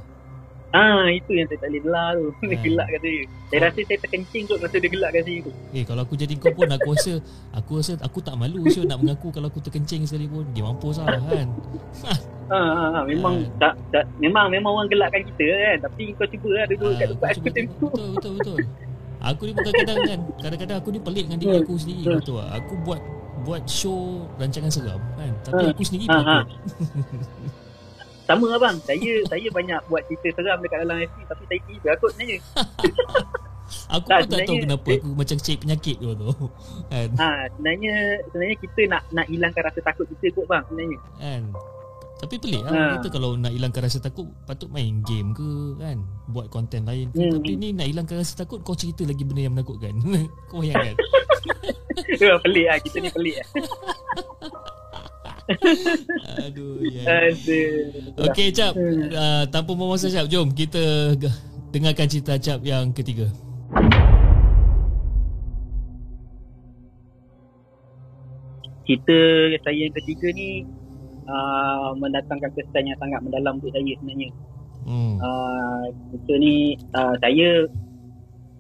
Ah itu yang saya tak boleh belah tu. Dia Hmm. gelak kat saya. Saya rasa saya terkencing kot masa dia gelak kat saya tu. Eh kalau aku jadi kau pun aku rasa aku rasa aku tak malu Syul nak mengaku kalau aku terkencing sekali pun. Dia mampus lah kan. Ha, ha, ha. memang Ah. tak, tak memang memang orang gelakkan kita kan. Tapi kau cuba lah duduk kat Ah, tempat betul, aku betul, tempoh. betul, betul, betul. Aku ni pun kadang-kadang kan Kadang-kadang aku ni pelik dengan diri Hmm. aku sendiri Hmm. Betul lah Aku buat Buat show Rancangan seram kan Tapi Hmm. aku sendiri Ha, pun ha. Takut Sama abang. Saya saya banyak buat cerita seram dekat dalam FB tapi saya tiba aku sebenarnya. Aku Tak, pun tak tahu kenapa Aku macam cek penyakit tu tu Kan Ha, sebenarnya sebenarnya kita nak nak hilangkan rasa takut kita kot bang sebenarnya. Kan tapi pelik lah Ha. Kita kalau nak hilangkan rasa takut Patut main game ke kan Buat konten lain ke Hmm. Tapi ni nak hilangkan rasa takut Kau cerita lagi benda yang menakutkan Kau bayangkan Ya, pelik lah kita ni pelik lah. Aduh ya. Aduh. Okey Cap Hmm. uh, Tanpa membuang masa Cap Jom kita Dengarkan cerita Cap yang ketiga cerita saya yang ketiga ni uh, mendatangkan kesan yang sangat mendalam untuk saya sebenarnya. Hmm. Uh, cerita ni uh, saya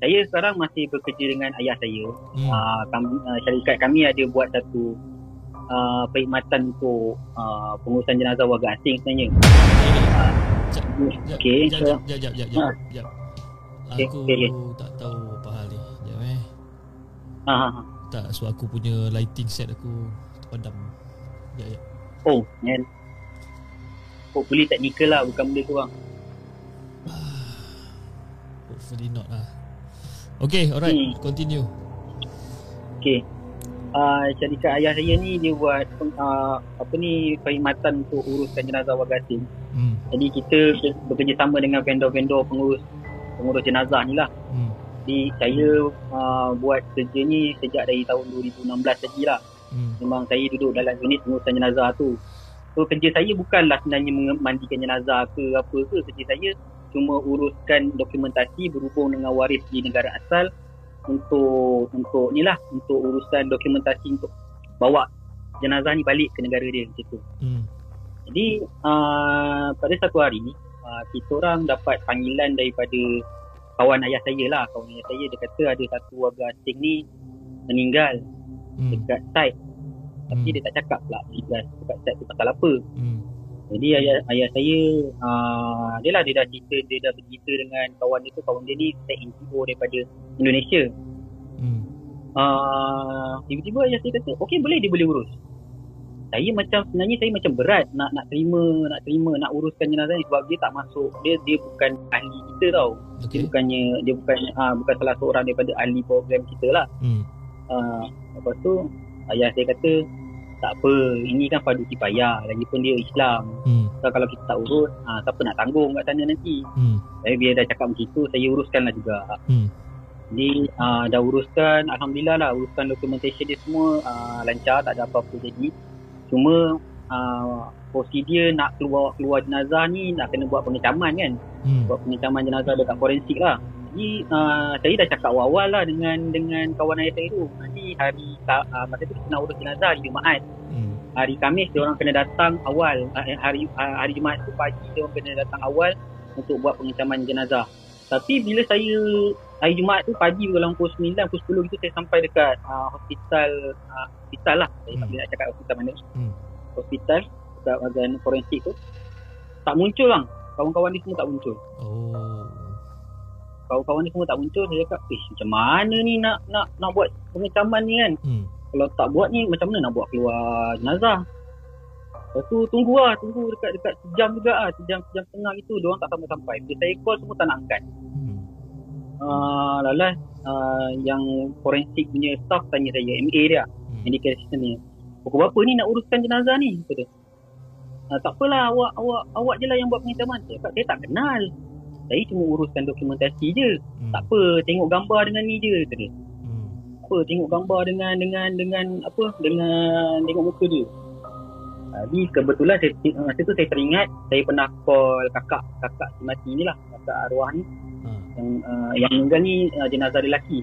saya sekarang masih bekerja dengan ayah saya. Hmm. Uh, kami, uh, syarikat kami ada buat satu uh, perkhidmatan untuk uh, pengurusan jenazah warga asing sebenarnya. Jap, jap, Okey, jap, so- jap, jap, jap, jap, Ha. Aku okey, okey. tak tahu apa hal ni. Jap eh. Ha, ha, ha. Tak, so aku punya lighting set aku terpadam. Jap, jap. Oh, kan. Hopefully technical lah bukan benda tu bang. Hopefully not lah. Okay, alright. Hmm. Continue. Okay. Uh, syarikat ayah saya ni dia buat uh, apa ni perkhidmatan untuk uruskan jenazah warga asing. Hmm. Jadi kita bekerjasama dengan vendor-vendor pengurus pengurus jenazah ni lah. Hmm. Jadi saya uh, buat kerja ni sejak dari tahun 2016 lagi lah. Hmm. Memang saya duduk dalam unit pengurusan jenazah tu. So kerja saya bukanlah sebenarnya memandikan jenazah ke apa ke. Kerja saya cuma uruskan dokumentasi berhubung dengan waris di negara asal untuk untuk ni lah untuk urusan dokumentasi untuk bawa jenazah ni balik ke negara dia macam tu. Hmm. Jadi uh, pada satu hari uh, kita orang dapat panggilan daripada kawan ayah saya lah. Kawan ayah saya dia kata ada satu warga asing ni meninggal Hmm. dekat site. Tapi Hmm. dia tak cakap pula dekat site tu pasal apa. Hmm. Jadi ayah ayah saya uh, dia lah dia dah cerita dia dah bercerita dengan kawan dia tu kawan dia ni site NGO daripada Indonesia. Hmm. Uh, tiba-tiba ayah saya kata okey boleh dia boleh urus. Saya macam sebenarnya saya macam berat nak nak terima nak terima nak uruskan jenazah ni sebab dia tak masuk dia dia bukan ahli kita tau. Dia Okay. bukannya dia bukan uh, bukan salah seorang daripada ahli program kita lah. Hmm. Uh, lepas tu ayah saya kata tak apa ini kan fardu kifayah lagipun dia Islam. Hmm. So, kalau kita tak urus uh, siapa nak tanggung kat sana nanti. Hmm. Saya biar dah cakap macam tu saya uruskan lah juga. Hmm. Jadi uh, dah uruskan Alhamdulillah lah uruskan dokumentation dia semua uh, lancar tak ada apa-apa jadi. Cuma uh, prosedur nak keluar keluar jenazah ni nak kena buat pengecaman kan. Hmm. Buat pengecaman jenazah dekat forensik lah. Jadi uh, saya dah cakap awal-awal lah dengan dengan kawan ayah saya tu. Nanti hari uh, masa tu kita nak urus jenazah hari Jumaat. Hmm. Hari Khamis dia orang kena datang awal. Uh, hari uh, hari Jumaat tu pagi dia orang kena datang awal untuk buat pengecaman jenazah. Tapi bila saya hari Jumaat tu pagi dalam pukul 9, pukul 10 gitu saya sampai dekat uh, hospital uh, hospital lah. Saya tak Hmm. boleh nak cakap hospital mana. Hmm. Hospital dekat bahagian forensik tu. Tak muncul bang. Kawan-kawan dia semua tak muncul. Oh. Kawan-kawan dia semua tak muncul. Saya cakap, eh macam mana ni nak nak nak buat pengecaman ni kan? Hmm. Kalau tak buat ni macam mana nak buat keluar jenazah? Lepas tu tunggu lah, tunggu dekat dekat sejam juga ah, sejam sejam setengah itu dia orang tak sampai-sampai. Bila saya call semua tak nak angkat. Hmm. Uh, lalas uh, yang forensik punya staff tanya saya, MA dia, Hmm. medical assistant ni. Pukul berapa ni nak uruskan jenazah ni? Kata dia. Uh, tak apalah awak awak awak je lah yang buat pengecaman. Saya cakap, saya tak kenal. Saya cuma uruskan dokumentasi je. Hmm. Tak apa, tengok gambar dengan ni je kata dia. Hmm. apa tengok gambar dengan dengan dengan apa dengan tengok muka dia. Jadi kebetulan saya, masa tu saya teringat saya pernah call kakak kakak si mati ni lah kakak arwah ni Ha. yang uh, yang meninggal ni uh, jenazah dia lelaki.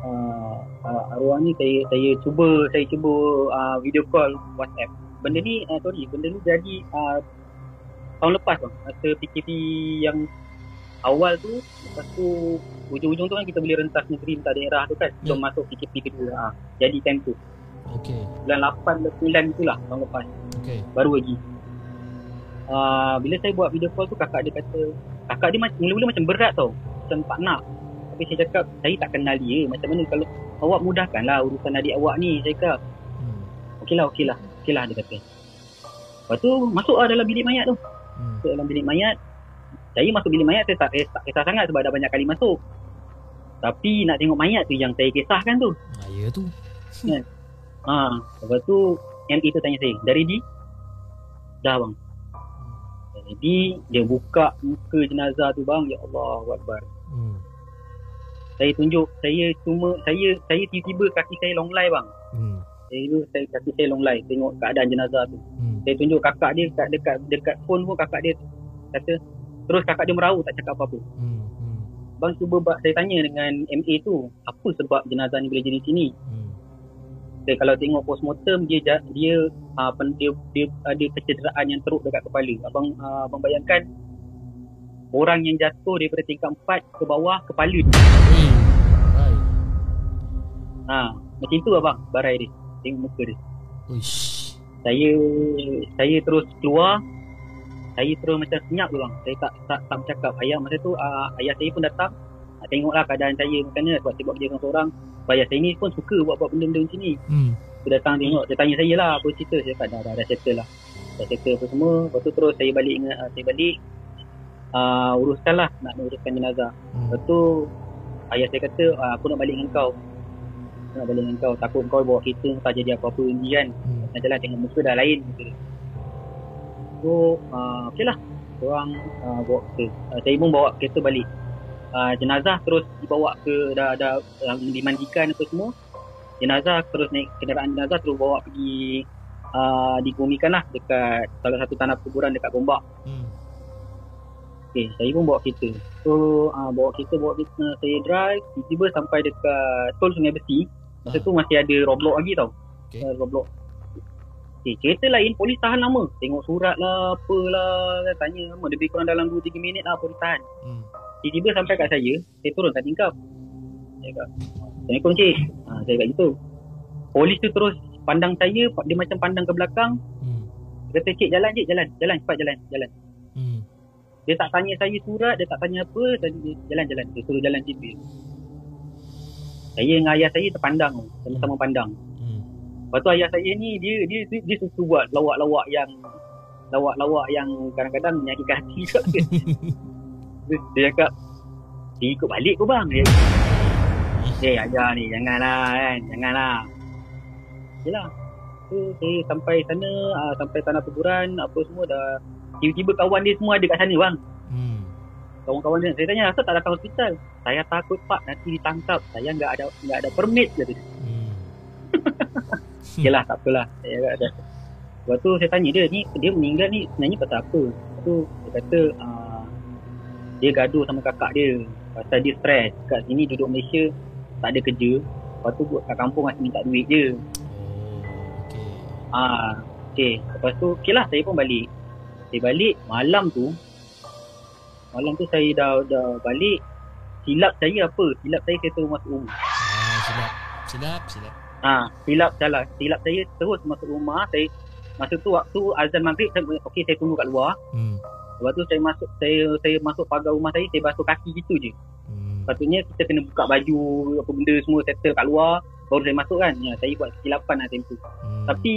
Uh, uh, arwah ni saya saya cuba saya cuba uh, video call WhatsApp. Benda ni uh, sorry benda ni jadi uh, tahun lepas bang masa PKP yang awal tu lepas tu ujung-ujung tu kan kita boleh rentas negeri rentas daerah tu kan. Sebelum masuk PKP kedua. Ha. jadi time tu. Okay. bulan 8 bulan 9 itulah tahun lepas. Okay. baru lagi. Uh, bila saya buat video call tu kakak dia kata kakak dia mula-mula macam berat tau. Macam tak nak. Tapi saya cakap saya tak kenal dia. Macam mana kalau awak mudahkanlah urusan adik awak ni saya cakap. Hmm. okeylah okeylah okeylah dia kata. Lepas tu masuk lah dalam bilik mayat tu. Hmm. masuk dalam bilik mayat saya masuk bilik mayat saya tak kisah, kisah sangat sebab dah banyak kali masuk tapi nak tengok mayat tu yang saya kisahkan tu Ah, ya tu. ha, lepas tu MA tu tanya saya dah ready? dah bang dah ready dia buka muka jenazah tu bang ya Allah Akbar Hmm. saya tunjuk saya cuma saya saya tiba-tiba kaki saya long lie bang Hmm. saya tu saya kaki saya long lie tengok keadaan jenazah tu Hmm. saya tunjuk kakak dia dekat dekat dekat phone pun kakak dia kata terus kakak dia merauk tak cakap apa-apa Hmm. Hmm. Bang cuba ba- saya tanya dengan MA tu apa sebab jenazah ni boleh jadi sini. Hmm. Dia, kalau tengok postmortem dia ja- dia uh, dia, dia ada kecederaan yang teruk dekat kepala. Abang uh, abang bayangkan orang yang jatuh daripada tingkat 4 ke bawah kepala dia. Ui. Right. Ha, macam tu abang barai dia. Tengok muka dia. Uish. Saya saya terus keluar. Saya terus macam senyap tu bang. Saya tak tak tak bercakap. Ayah masa tu uh, ayah saya pun datang. Uh, tengoklah keadaan saya macam mana sebab saya buat kerja seorang-seorang. Ayah saya ni pun suka buat-buat benda-benda macam ni. Hmm. Dia datang tengok, dia tanya saya lah apa cerita. Saya kata dah, dah, dah settle lah. Dah settle apa semua. Lepas tu terus saya balik ingat, uh, saya balik. Uh, uruskan lah nak uruskan jenazah. Hmm. Lepas tu ayah saya kata uh, aku nak balik dengan kau. Aku nak balik dengan kau. Takut kau bawa kereta tak jadi apa-apa ni kan. Hmm. Nak jalan tengok muka dah lain dia. So, uh, okey lah. Orang uh, bawa kereta. Uh, saya pun bawa kereta balik. Uh, jenazah terus dibawa ke dah dah uh, dimandikan apa semua. Jenazah terus naik kenderaan jenazah terus bawa pergi uh, digumikan lah dekat salah satu tanah kuburan dekat Gombak. Hmm. Okay, saya pun bawa kereta. So, uh, bawa kereta, bawa kereta, saya drive, tiba-tiba sampai dekat tol Sungai Besi. Masa Ah. tu masih ada roadblock lagi tau. Okay. Uh, roadblock. Okay, kereta lain polis tahan lama. Tengok surat lah, apalah, kan, tanya lama. Lebih kurang dalam 2-3 minit lah polis tahan. Hmm. Tiba-tiba sampai kat saya, saya turun tak tingkap. Saya kata, Assalamualaikum cik. Ha, saya kata gitu. Polis tu terus pandang saya, dia macam pandang ke belakang. Hmm. Dia kata, cik jalan cik, jalan. Jalan, cepat jalan, jalan. Hmm. Dia tak tanya saya surat, dia tak tanya apa, dia jalan-jalan. Dia suruh jalan situ. Saya dengan ayah saya terpandang, sama-sama pandang. Lepas tu ayah saya ni dia dia dia, dia suka buat lawak-lawak yang lawak-lawak yang kadang-kadang menyakitkan hati juga. dia, dia cakap, dia ikut balik ke bang? Dia, eh ayah ni janganlah kan, janganlah. Yelah. Tu saya sampai sana, uh, sampai tanah kuburan, apa semua dah tiba-tiba kawan dia semua ada kat sana bang. Hmm. Kawan-kawan dia, saya tanya, asal tak datang hospital? Saya takut pak nanti ditangkap. Saya enggak ada enggak ada permit je. Hmm. Yalah tak apalah. Saya agak ada. Lepas tu saya tanya dia, ni dia meninggal ni sebenarnya pasal apa? Lepas tu dia kata uh, dia gaduh sama kakak dia. Pasal dia stres. Kat sini duduk Malaysia tak ada kerja. Lepas tu kat kampung masih minta duit je. Oh, okay. Ah, okay. Lepas tu, okay lah saya pun balik. Saya balik, malam tu, malam tu saya dah, dah balik. Silap saya apa? Silap saya saya terus masuk rumah. Ah, silap. Silap, silap. Ah, silap salah. Silap saya terus masuk rumah. Saya masa tu waktu azan maghrib saya okey saya tunggu kat luar. Hmm. Lepas tu saya masuk saya saya masuk pagar rumah saya saya basuh kaki gitu je. Hmm. Patutnya kita kena buka baju apa benda semua settle kat luar baru saya masuk kan. Ya, saya buat kesilapan lah time tu. Hmm. Tapi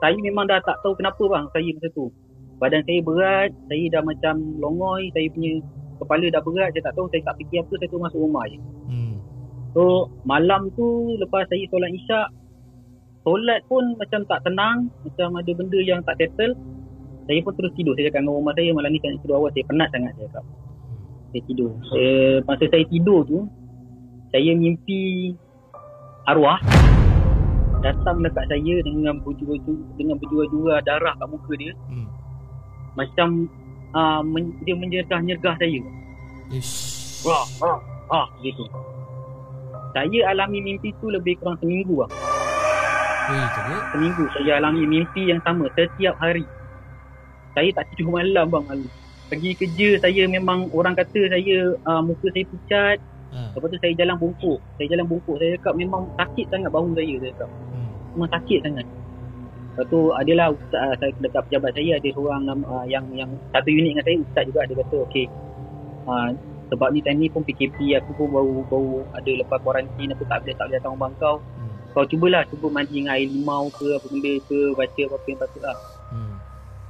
saya memang dah tak tahu kenapa bang saya masa tu. Badan saya berat, saya dah macam longoi, saya punya kepala dah berat, saya tak tahu saya tak fikir apa, saya tu masuk rumah je. Hmm. So malam tu lepas saya solat isyak, solat pun macam tak tenang, macam ada benda yang tak settle. Saya pun terus tidur. Saya cakap dengan rumah saya malam ni saya nak tidur awal, saya penat sangat saya cakap. Saya tidur. Saya, masa saya tidur tu, saya mimpi arwah datang dekat saya dengan berjua-jua dengan berjua-jua darah kat muka dia Hmm. macam uh, men, dia menyergah-nyergah saya. Ish. Wah, ah, ah gitu. Saya alami mimpi tu lebih kurang seminggu lah. Teruk. Seminggu saya alami mimpi yang sama setiap hari. Saya tak tidur malam bang Ali. Pergi kerja saya memang orang kata saya uh, muka saya pucat. Ah. Lepas tu saya jalan bungkuk. Saya jalan bungkuk. Saya cakap memang sakit sangat bahu saya. Saya cakap. Hmm. Memang sakit sangat. Lepas tu adalah ustaz, uh, saya dekat pejabat saya ada seorang uh, yang yang satu unit dengan saya ustaz juga dia kata okey. Uh, sebab ni time ni pun PKP aku pun baru baru ada lepas kuarantin aku tak boleh tak boleh datang rumah kau. Hmm. Kau cubalah cuba mandi dengan air limau ke apa benda ke baca apa-apa yang patut lah. Hmm.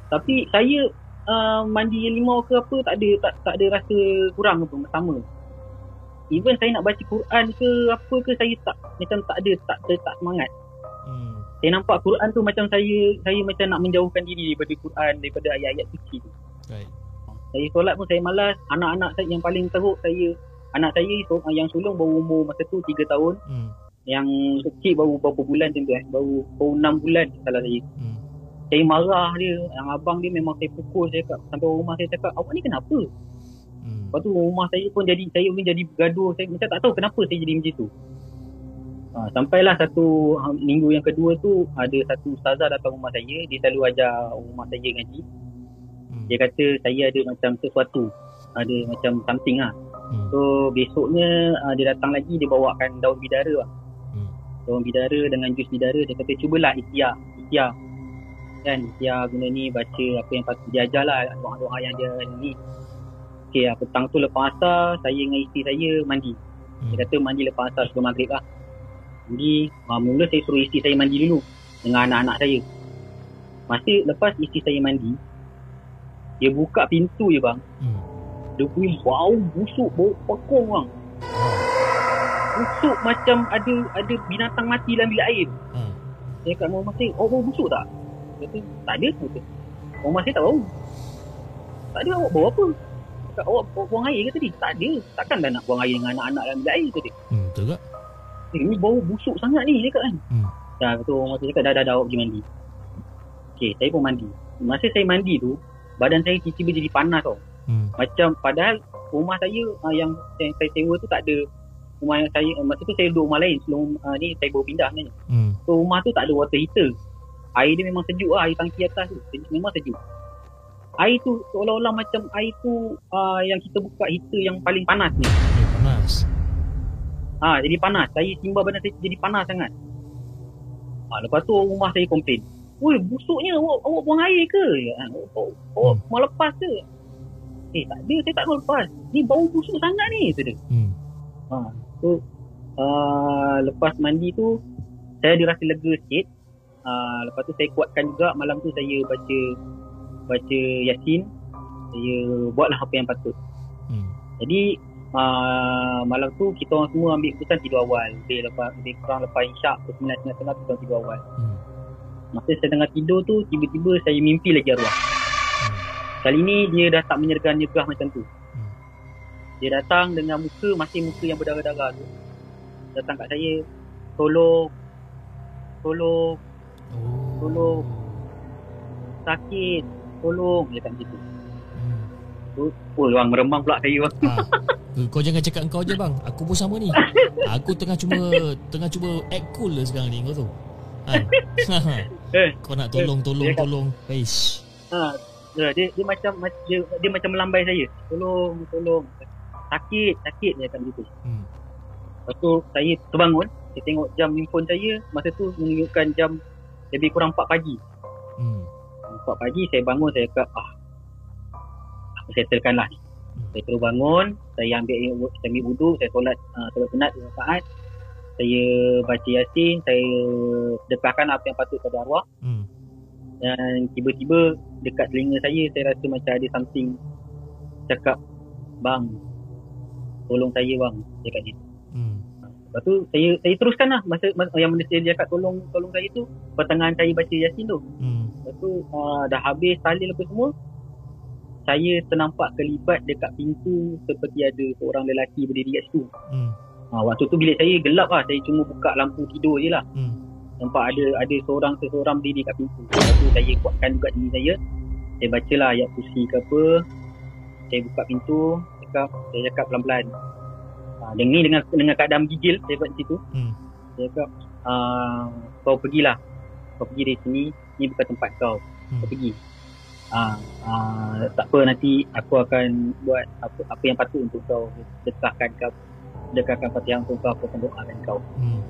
Tapi saya uh, mandi air limau ke apa tak ada tak, tak ada rasa kurang apa sama. Even saya nak baca Quran ke apa ke saya tak macam tak ada tak tak, tak semangat. Hmm. Saya nampak Quran tu macam saya saya macam nak menjauhkan diri daripada Quran daripada ayat-ayat suci tu. Right. Saya solat pun saya malas. Anak-anak saya yang paling teruk saya anak saya itu yang sulung baru umur masa tu 3 tahun, Hmm. yang kecil baru berapa bulan macam tu eh. Baru baru 6 bulan salah saya. Hmm. Saya marah dia. Yang abang dia memang saya pukul saya cakap sampai rumah saya cakap awak ni kenapa? Hmm. Lepas tu rumah saya pun jadi saya pun jadi bergaduh. Saya macam tak tahu kenapa saya jadi macam tu. Ha, sampailah satu ha, minggu yang kedua tu ada satu ustazah datang rumah saya. Dia selalu ajar rumah saya ngaji. Hmm. Dia kata saya ada macam sesuatu. Ada macam something lah. Hmm. So besoknya uh, dia datang lagi dia bawakan daun bidara lah. Hmm. Daun bidara dengan jus bidara dia kata cubalah ikhtiar. Ikhtiar. Kan ikhtiar guna ni baca apa yang patut dia ajar lah doa-doa yang dia ni. Okay, ah, petang tu lepas asar saya dengan isteri saya mandi. Hmm. Dia kata mandi lepas asar sebelum maghrib lah. Mandi, uh, mula saya suruh isteri saya mandi dulu dengan anak-anak saya. Masa lepas isteri saya mandi, dia buka pintu je bang. Hmm. Dia punya bau busuk, bau pekong bang. Busuk macam ada ada binatang mati dalam bilik air. Ha. Saya kat rumah saya, oh bau busuk tak? Dia kata, tak ada. Kata. Rumah saya tak bau. Tak ada awak bau apa? Cakap, awak bu- buang air ke tadi? Tak ada. Takkan dah nak buang air dengan anak-anak dalam bilik air tadi. Hmm, betul tak? Eh, ni bau busuk sangat ni dia kan. Hmm. Dah tu orang tu cakap dah dah dah awak pergi mandi. Okey, saya pun mandi. Masa saya mandi tu, badan saya tiba-tiba jadi panas tau. Hmm. Macam padahal rumah saya uh, yang saya, saya sewa tu tak ada rumah yang saya uh, masa tu saya duduk rumah lain sebelum uh, ni saya baru pindah sebenarnya. Hmm. So rumah tu tak ada water heater. Air dia memang sejuk lah, air tangki atas tu. Dia memang sejuk. Air tu seolah-olah macam air tu uh, yang kita buka heater yang paling panas ni. Eh, panas. Ha, jadi panas. Saya timbal badan saya jadi panas sangat. Ha, lepas tu rumah saya komplain. Woi, busuknya awak, awak buang air ke? Ha, awak, awak, awak Hmm. mau lepas ke? Eh, tak ada. Saya tak mau lepas. Ni bau busuk sangat ni. Kata dia. Hmm. Ha, so, uh, lepas mandi tu, saya ada rasa lega sikit. Uh, lepas tu saya kuatkan juga. Malam tu saya baca baca Yasin. Saya buatlah apa yang patut. Hmm. Jadi uh, malam tu kita orang semua ambil keputusan tidur awal. Lebih lepas lebih kurang lepas isyak pukul 9 tengah tengah kita orang tidur awal. Hmm. Masa saya tengah tidur tu tiba-tiba saya mimpi lagi arwah. Hmm. Kali ni dia dah tak menyergah-nyergah macam tu. Hmm. Dia datang dengan muka masih muka yang berdarah-darah tu. Datang kat saya, tolong, tolong, Oh. Tolong. sakit, tolong. Dia kata gitu. Hmm. Oh, bang meremang pula saya bang. Ha. Kau jangan cakap kau je bang Aku pun sama ni Aku tengah cuba Tengah cuba act cool lah sekarang ni Kau tahu kan? Eh, Kau nak tolong Tolong Dia tolong Eish Ha, dia, dia, dia macam dia, dia macam melambai saya. Tolong, tolong. Sakit, sakit dia kata gitu. hmm. Lepas tu saya terbangun, saya tengok jam handphone saya, masa tu menunjukkan jam lebih kurang 4 pagi. Hmm. 4 pagi saya bangun, saya cakap, ah, aku settlekan lah. Hmm. Saya terus bangun, saya ambil saya ambil wuduk, saya solat uh, solat sunat dua rakaat. Saya baca Yasin, saya sedekahkan apa yang patut pada arwah. Hmm. Dan tiba-tiba dekat telinga saya, saya rasa macam ada something cakap, Bang, tolong saya bang. Dia kat situ. Hmm. Lepas tu saya saya teruskan lah masa, masa yang mana saya dia cakap tolong tolong saya tu pertengahan saya baca Yasin tu. Hmm. Lepas tu uh, dah habis tahlil apa semua saya ternampak kelibat dekat pintu seperti ada seorang lelaki berdiri kat situ. Hmm. Ha, waktu tu bilik saya gelap lah. Saya cuma buka lampu tidur je lah. Hmm. Nampak ada ada seorang seseorang berdiri kat pintu. Lepas tu saya kuatkan juga diri saya. Saya bacalah ayat kursi ke apa. Saya buka pintu. Cakap, saya cakap pelan-pelan. Ha, dengan ni dengan, dengan keadaan gigil saya buat situ. Hmm. Saya cakap, uh, kau pergilah. Kau pergi dari sini. Ni bukan tempat kau. Hmm. Kau pergi. Ah, ah, tak apa nanti aku akan buat apa apa yang patut untuk kau dekahkan kau dekahkan Fatihah untuk kau aku akan doakan kau. Hmm.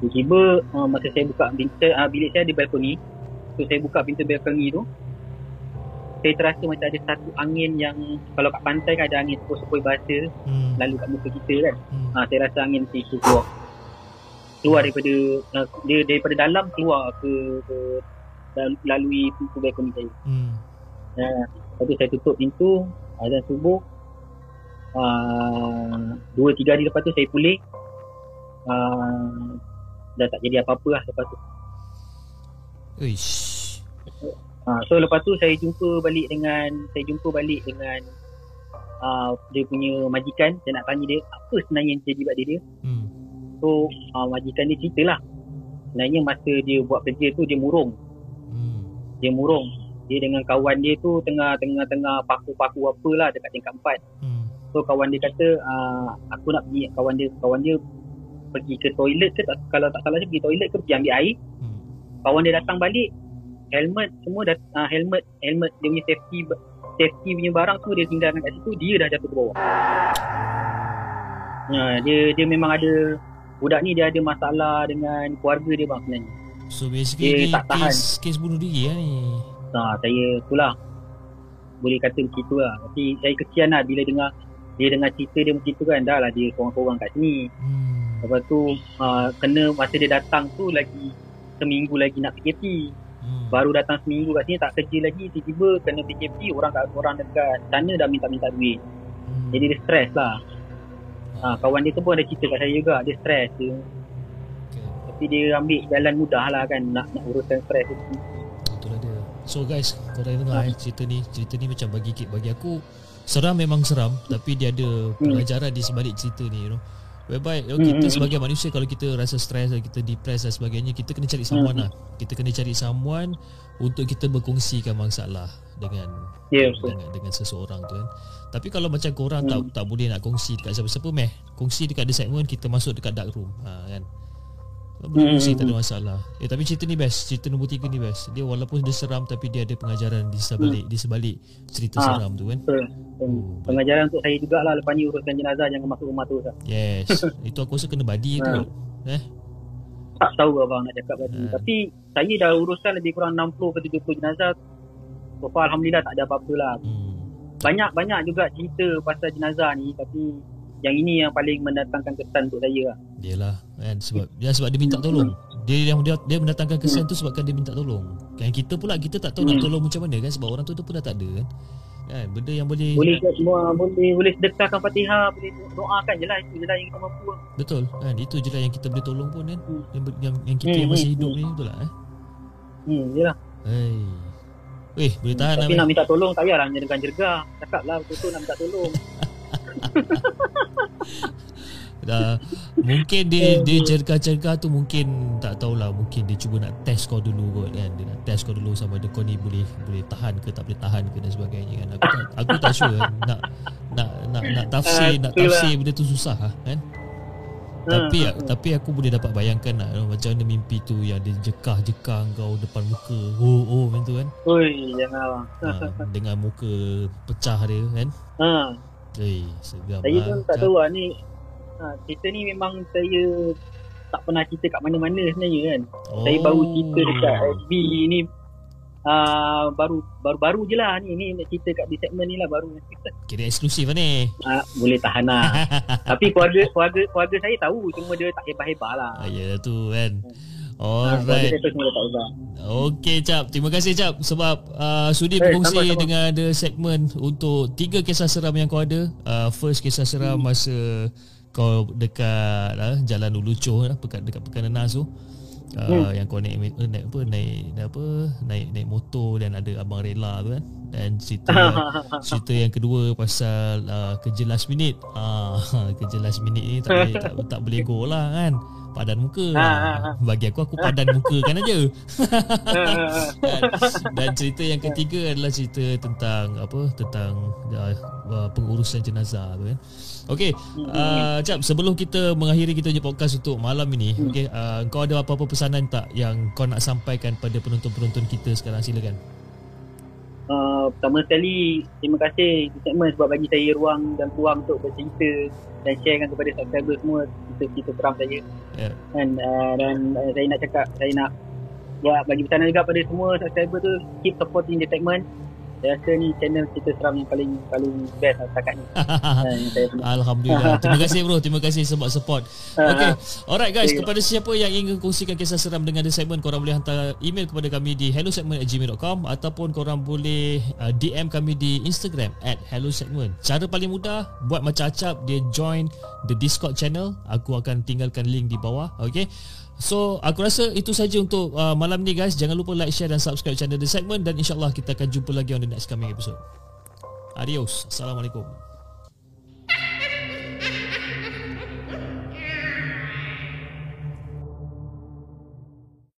Tiba-tiba uh, masa saya buka bilik, uh, bilik saya ada balkoni. So saya buka pintu balkoni tu. Saya terasa macam ada satu angin yang kalau kat pantai kan ada angin sepoi-sepoi bahasa Hmm. lalu kat muka kita kan. Hmm. Ha, saya rasa angin tu keluar. Keluar daripada uh, dia daripada dalam keluar ke, ke lal- lalui pintu balkoni saya. Hmm. Ha, lepas tu saya tutup pintu azan subuh. Uh, dua tiga hari lepas tu saya pulih. Uh, dah tak jadi apa-apa lah lepas tu. Eish. Ha, so lepas tu saya jumpa balik dengan saya jumpa balik dengan uh, dia punya majikan. Saya nak tanya dia apa sebenarnya yang jadi buat dia. Hmm. So uh, majikan dia ceritalah. Sebenarnya masa dia buat kerja tu dia murung. Hmm. Dia murung. Dia dengan kawan dia tu tengah-tengah-tengah paku-paku apalah dekat tingkat 4. Hmm. So kawan dia kata uh, aku nak pergi kawan dia kawan dia pergi ke toilet ke tak, kalau tak salah dia pergi toilet ke pergi ambil air Hmm. kawan dia datang balik helmet semua dah uh, helmet helmet dia punya safety safety punya barang semua dia tinggalkan kat situ dia dah jatuh ke bawah uh, dia dia memang ada budak ni dia ada masalah dengan keluarga dia bang sebenarnya So basically Dia ni tak tahan. kes, kes bunuh diri lah ni Ha, saya itulah boleh kata begitu lah. Tapi saya kesian lah bila dengar dia dengar cerita dia macam tu kan. Dah lah dia seorang-seorang kat sini. hmm. Lepas tu uh, kena masa dia datang tu lagi seminggu lagi nak PKP. Hmm. Baru datang seminggu kat sini tak kerja lagi. Tiba-tiba kena PKP orang kat orang dekat sana dah minta-minta duit. Hmm. Jadi dia stres lah. Ha, kawan dia tu pun ada cerita kat saya juga. Dia stres. Dia, Okay. tapi dia ambil jalan mudah lah kan nak, nak uruskan stres tu. Itulah dia So guys Korang dengar eh Cerita ni Cerita ni macam bagi bagi aku Seram memang seram Tapi dia ada Pelajaran di sebalik cerita ni you know. Whereby you know, Hmm, Kita hmm, sebagai manusia Kalau kita rasa stres Kita depressed dan sebagainya Kita kena cari someone Hmm. lah. Kita kena cari someone Untuk kita berkongsikan masalah Dengan betul. dengan, dengan seseorang tu kan. Tapi kalau macam korang tak tak boleh nak kongsi dekat siapa-siapa meh Kongsi dekat the segment Kita masuk dekat dark room. Ha, kan kongsi tak ada masalah Eh tapi cerita ni best Cerita nombor tiga ni best Dia walaupun dia seram Tapi dia ada pengajaran Di sebalik, di sebalik Cerita Ah. seram tu kan Betul. Oh, Pengajaran untuk saya jugalah lepas ni uruskan jenazah jangan masuk rumah tu. Sah. Yes Itu aku rasa kena badi tu Ah. Eh Tak tahu abang nak cakap tadi. Hmm. Tapi saya dah uruskan lebih kurang 60 ke 70 jenazah. So far Alhamdulillah tak ada apa-apa lah. hmm. Banyak-banyak juga cerita pasal jenazah ni tapi yang ini yang paling mendatangkan kesan untuk saya lah. Dia lah kan sebab dia sebab dia minta tolong. Dia yang dia, dia mendatangkan kesan tu sebabkan dia minta tolong. Kan kita pula kita tak tahu nak Hmm. tolong macam mana kan sebab orang tu tu pun dah tak ada kan. Kan benda yang boleh Boleh ke semua boleh boleh sedekahkan Fatihah, boleh doakan je lah itu je lah yang kita mampu. lah. betul kan itu je lah yang kita boleh tolong pun kan. Hmm. Yang yang, yang kita Hmm, yang masih hmm, hidup hmm. ni betul lah eh. Hmm, yelah. Hai. Weh, boleh tahan lah. Tapi Mat. nak minta tolong tak payahlah dengan jerga. Cakap lah betul-betul nak minta tolong. Dah, mungkin dia dia cerka-cerka tu mungkin tak tahulah mungkin dia cuba nak test kau dulu kot kan. Dia nak test kau dulu sama ada kau ni boleh boleh tahan ke tak boleh tahan ke dan sebagainya kan. Aku tak aku tak sure kan. nak nak nak nak tafsir Ah, nak tafsir benda tu susah lah, kan. Tapi Hmm, tapi aku boleh dapat bayangkan lah you know, macam mana mimpi tu yang dia jekah-jekah kau depan muka. Oh oh macam tu kan. Oi, jangan lah. ha, dengan muka pecah dia kan. Ha. Eh, seram Saya lah. pun tak tahu lah ni ha, Cerita ni memang saya tak pernah cerita kat mana-mana sebenarnya kan oh. Saya baru cerita dekat FB ni uh, baru baru baru je lah ni ni nak cerita kat di segmen ni lah baru Kira eksklusif lah ni uh, boleh tahan lah tapi keluarga keluarga keluarga saya tahu cuma dia tak hebat-hebat lah Ah, ya tu kan. Keluarga Alright. tak Okey Cap, terima kasih Cap sebab uh, sudi Eh, berkongsi sama-sama. dengan the segmen untuk tiga kisah seram yang kau ada. Uh, first kisah seram Hmm. masa kau dekat uh, Jalan Ulucoh uh, dekat dekat Pekan Nenas tu. Uh, Hmm. yang kau naik eh, naik apa naik naik apa naik naik motor dan ada abang rela tu kan dan cerita cerita yang kedua pasal uh, kerja last minute ah kerja last minute ni tak boleh tak, tak boleh go lah kan padan muka. Ah, ah, ah. bagi aku aku padan muka kan aja. Kan? dan cerita yang ketiga adalah cerita tentang apa tentang uh, uh, pengurusan jenazah tu kan. Okey, uh, Cap, sebelum kita mengakhiri kita punya podcast untuk malam ini, okey, uh, kau ada apa-apa pesanan tak yang kau nak sampaikan pada penonton-penonton kita sekarang? Silakan. Uh, pertama sekali terima kasih segmen sebab bagi saya ruang dan peluang untuk bercerita dan sharekan kepada subscriber semua cerita-cerita seram saya Ya. dan uh, dan uh, saya nak cakap saya nak ya bagi pesanan juga pada semua subscriber tu keep supporting the segment saya rasa ni channel cerita seram yang paling paling best lah setakat ni Alhamdulillah. Terima kasih bro. Terima kasih sebab support. Okay. Alright guys, Okay. kepada siapa yang ingin kongsikan kisah seram dengan The Segment, korang boleh hantar email kepada kami di hellosegment@gmail.com ataupun korang boleh uh, DM kami di Instagram at hellosegment. Cara paling mudah, buat macam acap, dia join the Discord channel. Aku akan tinggalkan link di bawah. Okay. So aku rasa itu saja untuk uh, malam ni guys. Jangan lupa like, share dan subscribe channel The Segment dan insyaAllah kita akan jumpa lagi on the next coming episode. Adios. Assalamualaikum.